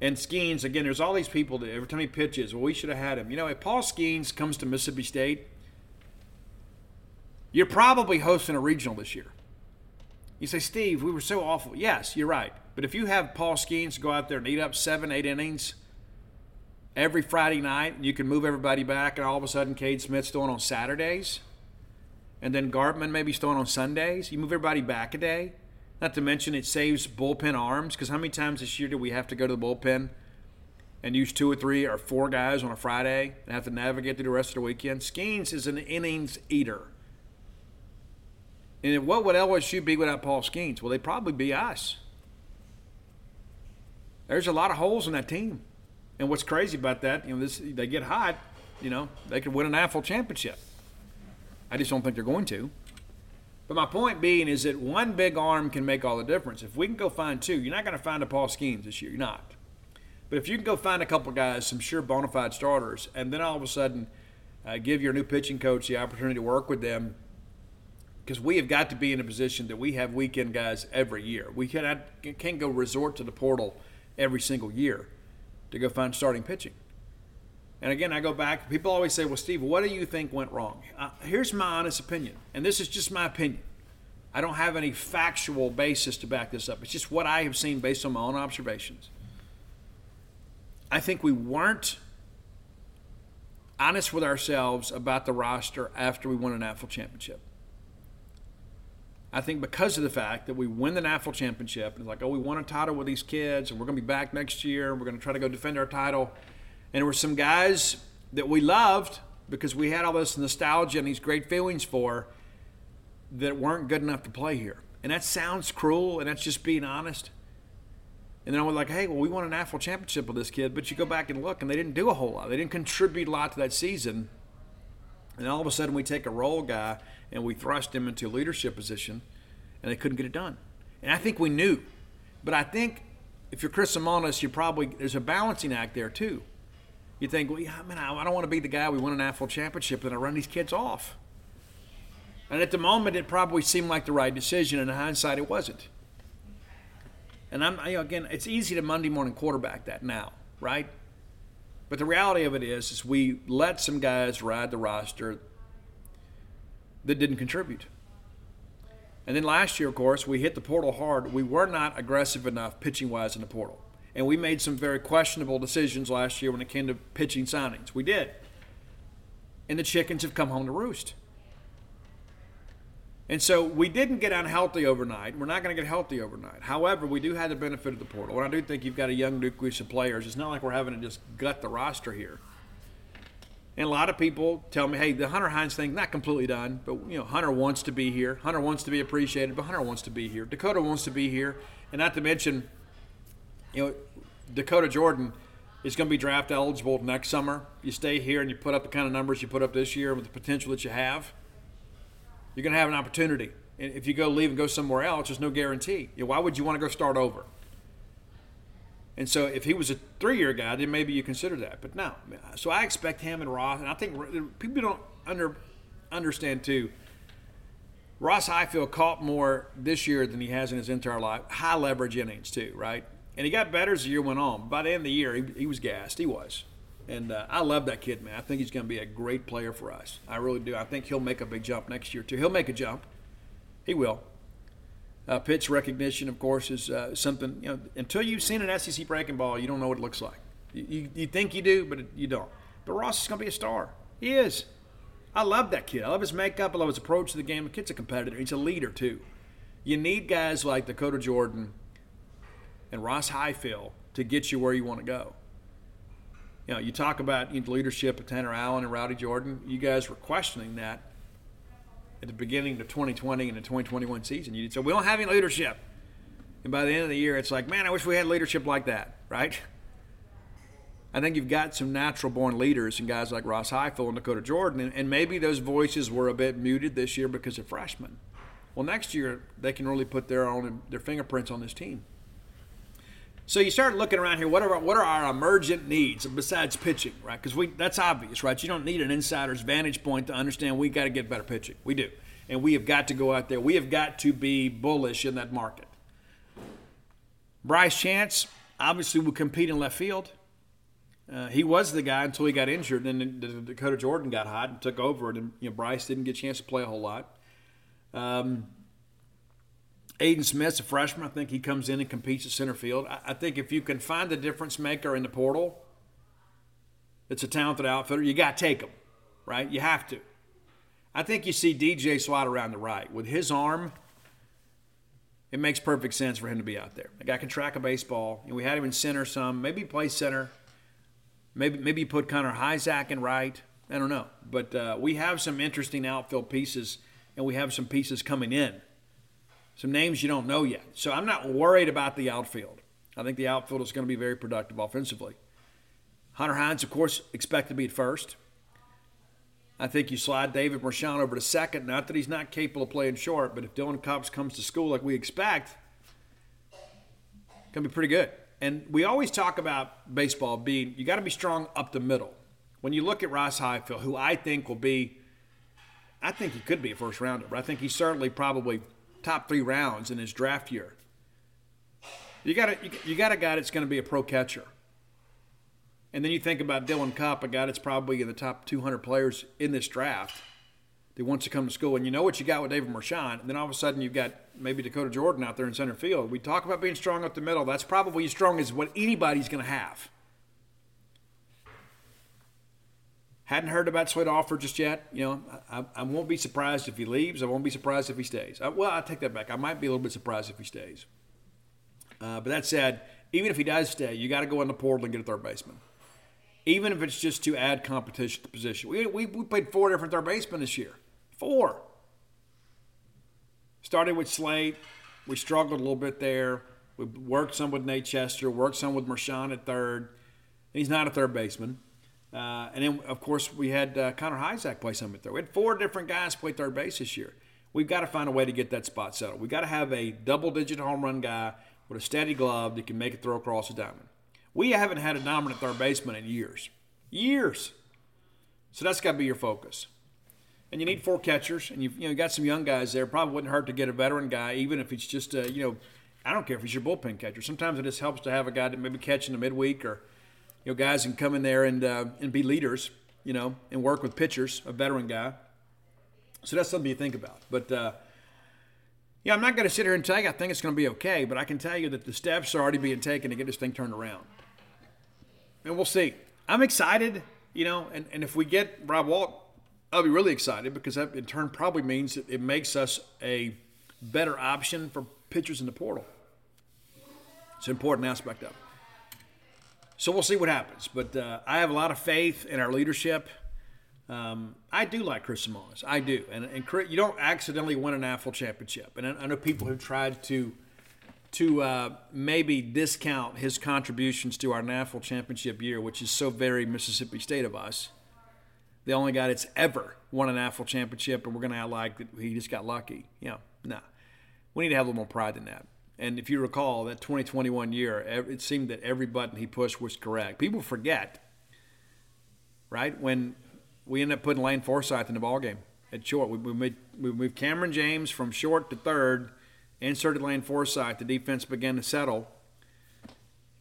And Skenes, again, there's all these people that every time he pitches, well, we should have had him. You know, if Paul Skenes comes to Mississippi State, you're probably hosting a regional this year. You say, Steve, we were so awful. Yes, you're right. But if you have Paul Skenes go out there and eat up seven, eight innings every Friday night, you can move everybody back, and all of a sudden Cade Smith's throwing on Saturdays, and then Gartman maybe throwing on Sundays. You move everybody back a day. Not to mention it saves bullpen arms because how many times this year do we have to go to the bullpen and use two or three or four guys on a Friday and have to navigate through the rest of the weekend? Skenes is an innings eater. And what would LSU be without Paul Skenes? Well, they'd probably be us there's a lot of holes in that team. And what's crazy about that, you know, this they get hot, you know, they could win an AFL championship. I just don't think they're going to. But my point being is that one big arm can make all the difference. If we can go find two, you're not going to find a Paul Skenes this year. You're not. But if you can go find a couple guys, some sure bona fide starters, and then all of a sudden uh, give your new pitching coach the opportunity to work with them, because we have got to be in a position that we have weekend guys every year. We cannot, can't go resort to the portal – every single year to go find starting pitching. And again, I go back. People always say, "Well, Steve, what do you think went wrong?" Uh, here's my honest opinion, and this is just my opinion. I don't have any factual basis to back this up. It's just what I have seen based on my own observations. I think we weren't honest with ourselves about the roster after we won an NAFL championship. I think because of the fact that we win the NAFL championship, and it's like, oh, we won a title with these kids, and we're going to be back next year, and we're going to try to go defend our title. And there were some guys that we loved because we had all this nostalgia and these great feelings for that weren't good enough to play here. And that sounds cruel, and that's just being honest. And then I was like, hey, well, we won a national championship with this kid, but you go back and look, and they didn't do a whole lot. They didn't contribute a lot to that season. And all of a sudden, we take a role guy and we thrust him into a leadership position, and they couldn't get it done. And I think we knew. But I think if you're Chris Lemonis, you probably, there's a balancing act there, too. You think, well, yeah, man, I don't want to be the guy we won an national championship and I run these kids off. And at the moment, it probably seemed like the right decision. And in hindsight, it wasn't. And I'm you know, again, it's easy to Monday morning quarterback that now, right? But the reality of it is, is we let some guys ride the roster that didn't contribute. And then last year, of course, we hit the portal hard. We were not aggressive enough pitching wise in the portal. And we made some very questionable decisions last year when it came to pitching signings. We did. And the chickens have come home to roost. And so we didn't get unhealthy overnight. We're not going to get healthy overnight. However, we do have the benefit of the portal. And I do think you've got a young nucleus of players. It's not like we're having to just gut the roster here. And a lot of people tell me, hey, the Hunter Hines thing not completely done, but you know, Hunter wants to be here. Hunter wants to be appreciated, but Hunter wants to be here. Dakota wants to be here, and not to mention, you know, Dakota Jordan is going to be draft eligible next summer. You stay here and you put up the kind of numbers you put up this year with the potential that you have you're going to have an opportunity. And if you go leave and go somewhere else, there's no guarantee. You know, why would you want to go start over? And so if he was a three-year guy, then maybe you consider that. But no. So I expect him and Ross, and I think people don't under understand too. Ross Highfield caught more this year than he has in his entire life. High leverage innings too, right? And he got better as the year went on. By the end of the year, he, he was gassed. He was. And uh, I love that kid, man. I think he's going to be a great player for us. I really do. I think he'll make a big jump next year, too. He'll make a jump. He will. Uh, pitch recognition, of course, is uh, something, you know, until you've seen an SEC breaking ball, you don't know what it looks like. You, you, you think you do, but you don't. But Ross is going to be a star. He is. I love that kid. I love his makeup. I love his approach to the game. The kid's a competitor. He's a leader, too. You need guys like Dakota Jordan and Ross Highfield to get you where you want to go you know, you talk about leadership of Tanner Allen and Rowdy Jordan. You guys were questioning that at the beginning of 2020 and the 2021 season. You said we don't have any leadership, and by the end of the year, it's like, man, I wish we had leadership like that, right? I think you've got some natural born leaders and guys like Ross Highfield and Dakota Jordan, and, and maybe those voices were a bit muted this year because of freshmen. Well, next year they can really put their own their fingerprints on this team. So you start looking around here. What are what are our emergent needs besides pitching, right? Because we that's obvious, right? You don't need an insider's vantage point to understand we got to get better pitching. We do, and we have got to go out there. We have got to be bullish in that market. Bryce Chance obviously will compete in left field. Uh, he was the guy until he got injured, and then Dakota Jordan got hot and took over, and you know Bryce didn't get a chance to play a whole lot. Um, Aiden Smith's a freshman. I think he comes in and competes at center field. I, I think if you can find a difference maker in the portal, it's a talented outfitter. You got to take him, right? You have to. I think you see DJ slide around the right with his arm. It makes perfect sense for him to be out there. The guy can track a baseball, and we had him in center some. Maybe play center. Maybe maybe put Connor Hujsak in right. I don't know, but uh, we have some interesting outfield pieces, and we have some pieces coming in some names you don't know yet. So I'm not worried about the outfield. I think the outfield is going to be very productive offensively. Hunter Hines, of course, expect to be at first. I think you slide David Mershon over to second. Not that he's not capable of playing short, but if Dylan Cupp comes to school like we expect, to be pretty good. And we always talk about baseball being you got to be strong up the middle. When you look at Ross Highfield, who I think will be, I think he could be a first rounder, but I think he's certainly probably top three rounds in his draft year. You got a, you got a guy that's going to be a pro catcher. And then you think about Dylan Cupp, a guy that's probably in the top 200 players in this draft. that wants to come to school. And you know what you got with David Mershon, and then all of a sudden you've got maybe Dakota Jordan out there in center field. We talk about being strong up the middle. That's probably as strong as what anybody's going to have. Hadn't heard about Slade offer just yet. You know, I, I, won't be surprised if he leaves. I won't be surprised if he stays. I, well, I take that back. I might be a little bit surprised if he stays. Uh, but that said, even if he does stay, you got to go in the portal and get a third baseman. Even if it's just to add competition to the position. We, we, we played four different third basemen this year. Four. Started with Slade. We struggled a little bit there. We worked some with Nate Chester, worked some with Mershon at third. He's not a third baseman. Uh, and then, of course, we had uh, Connor Hujsak play some third. We had four different guys play third base this year. We've got to find a way to get that spot settled. We've got to have a double digit home run guy with a steady glove that can make it throw across the diamond. We haven't had a dominant third baseman in years. Years. So that's got to be your focus. And you need four catchers, and you've you know, got some young guys there. Probably wouldn't hurt to get a veteran guy, even if it's just, a, you know, I don't care if he's your bullpen catcher. Sometimes it just helps to have a guy that maybe catch in the midweek or, you know, guys can come in there and, uh, and be leaders, you know, and work with pitchers, a veteran guy. So that's something you think about. But, uh, yeah, I'm not going to sit here and tell you I think it's going to be okay, but I can tell you that the steps are already being taken to get this thing turned around. And we'll see. I'm excited, you know, and, and if we get Rob Walt, I'll be really excited because that in turn probably means that it makes us a better option for pitchers in the portal. It's an important aspect of it. So we'll see what happens. But uh, I have a lot of faith in our leadership. Um, I do like Chris Lemonis. I do. And, and Chris, you don't accidentally win an AFL championship. And I, I know people have tried to to uh, maybe discount his contributions to our NAFL championship year, which is so very Mississippi State of us. The only guy that's ever won an AFL championship, and we're going to act like he just got lucky. You know, no. We need to have a little more pride than that. And if you recall, that 2021 year, it seemed that every button he pushed was correct. People forget, right? When we ended up putting Lane Forsythe in the ballgame at short, we, we, made, we moved Cameron James from short to third – inserted Lane Forsythe. The defense began to settle.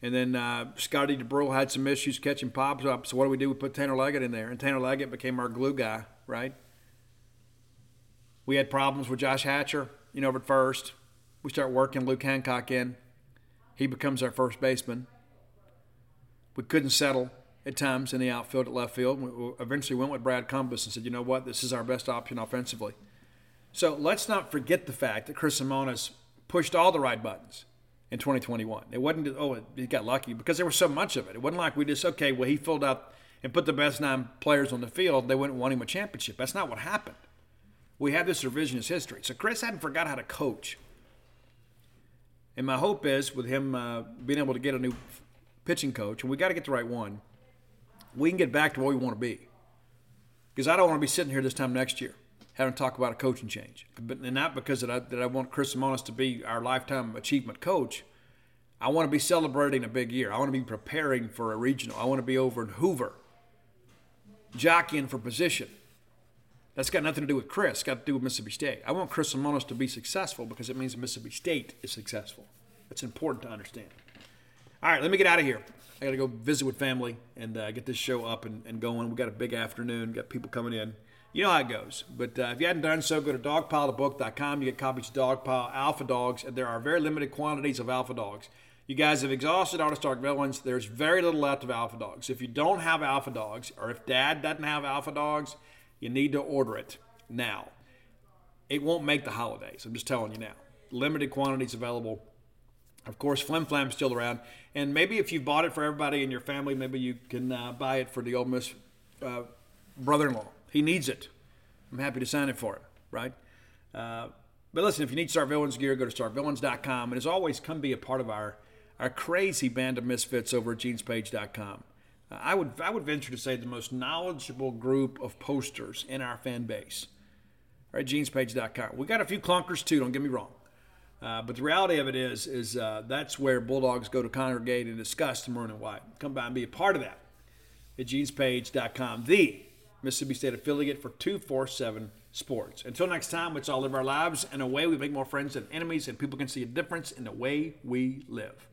And then uh, Scotty Dubrule had some issues catching pops up. So what do we do? We put Tanner Leggett in there, and Tanner Leggett became our glue guy, right? We had problems with Josh Hatcher, you know, at first. We start working Luke Hancock in. He becomes our first baseman. We couldn't settle at times in the outfield at left field. We eventually went with Brad Cumbest and said, you know what, this is our best option offensively. So let's not forget the fact that Chris Lemonis pushed all the right buttons in 2021. It wasn't, oh, he got lucky because there was so much of it. It wasn't like we just, okay, well, he filled out and put the best nine players on the field. They wouldn't want him a championship. That's not what happened. We have this revisionist history. So Chris hadn't forgot how to coach. And my hope is with him uh, being able to get a new pitching coach, and we got to get the right one, we can get back to where we want to be. Because I don't want to be sitting here this time next year having to talk about a coaching change. But and not because that I, that I want Chris Lemonis to be our lifetime achievement coach. I want to be celebrating a big year. I want to be preparing for a regional. I want to be over in Hoover, jockeying for position. That's got nothing to do with Chris. It's got to do with Mississippi State. I want Chris Lemonis to be successful because it means Mississippi State is successful. That's important to understand. All right, let me get out of here. I got to go visit with family and uh, get this show up and, and going. We got a big afternoon. Got people coming in you know how it goes. But uh, if you hadn't done so, go to dogpilethebook.com. You get copies of Dogpile Alpha Dogs, and there are very limited quantities of Alpha Dogs. You guys have exhausted all the stock villains. There's very little left of Alpha Dogs. If you don't have Alpha Dogs, or if Dad doesn't have Alpha Dogs, you need to order it now. It won't make the holidays. I'm just telling you now. Limited quantities available. Of course, Flim Flam's still around, and maybe if you've bought it for everybody in your family, maybe you can uh, buy it for the old Miss uh, brother-in-law he needs it. I'm happy to sign it for him, right? Uh, but listen, if you need Start Villains gear, go to starvillains.com. And as always, come be a part of our, our crazy band of misfits over at genespage.com. I, would, I would venture to say the most knowledgeable group of posters in our fan base. Right, genespage.com. We got a few clunkers too, don't get me wrong. Uh, but the reality of it is, is uh, that's where Bulldogs go to congregate and discuss the maroon and white. Come by and be a part of that at genespage.com. The Mississippi State affiliate for 247 Sports. Until next time, let's all live our lives in a way we make more friends than enemies and people can see a difference in the way we live.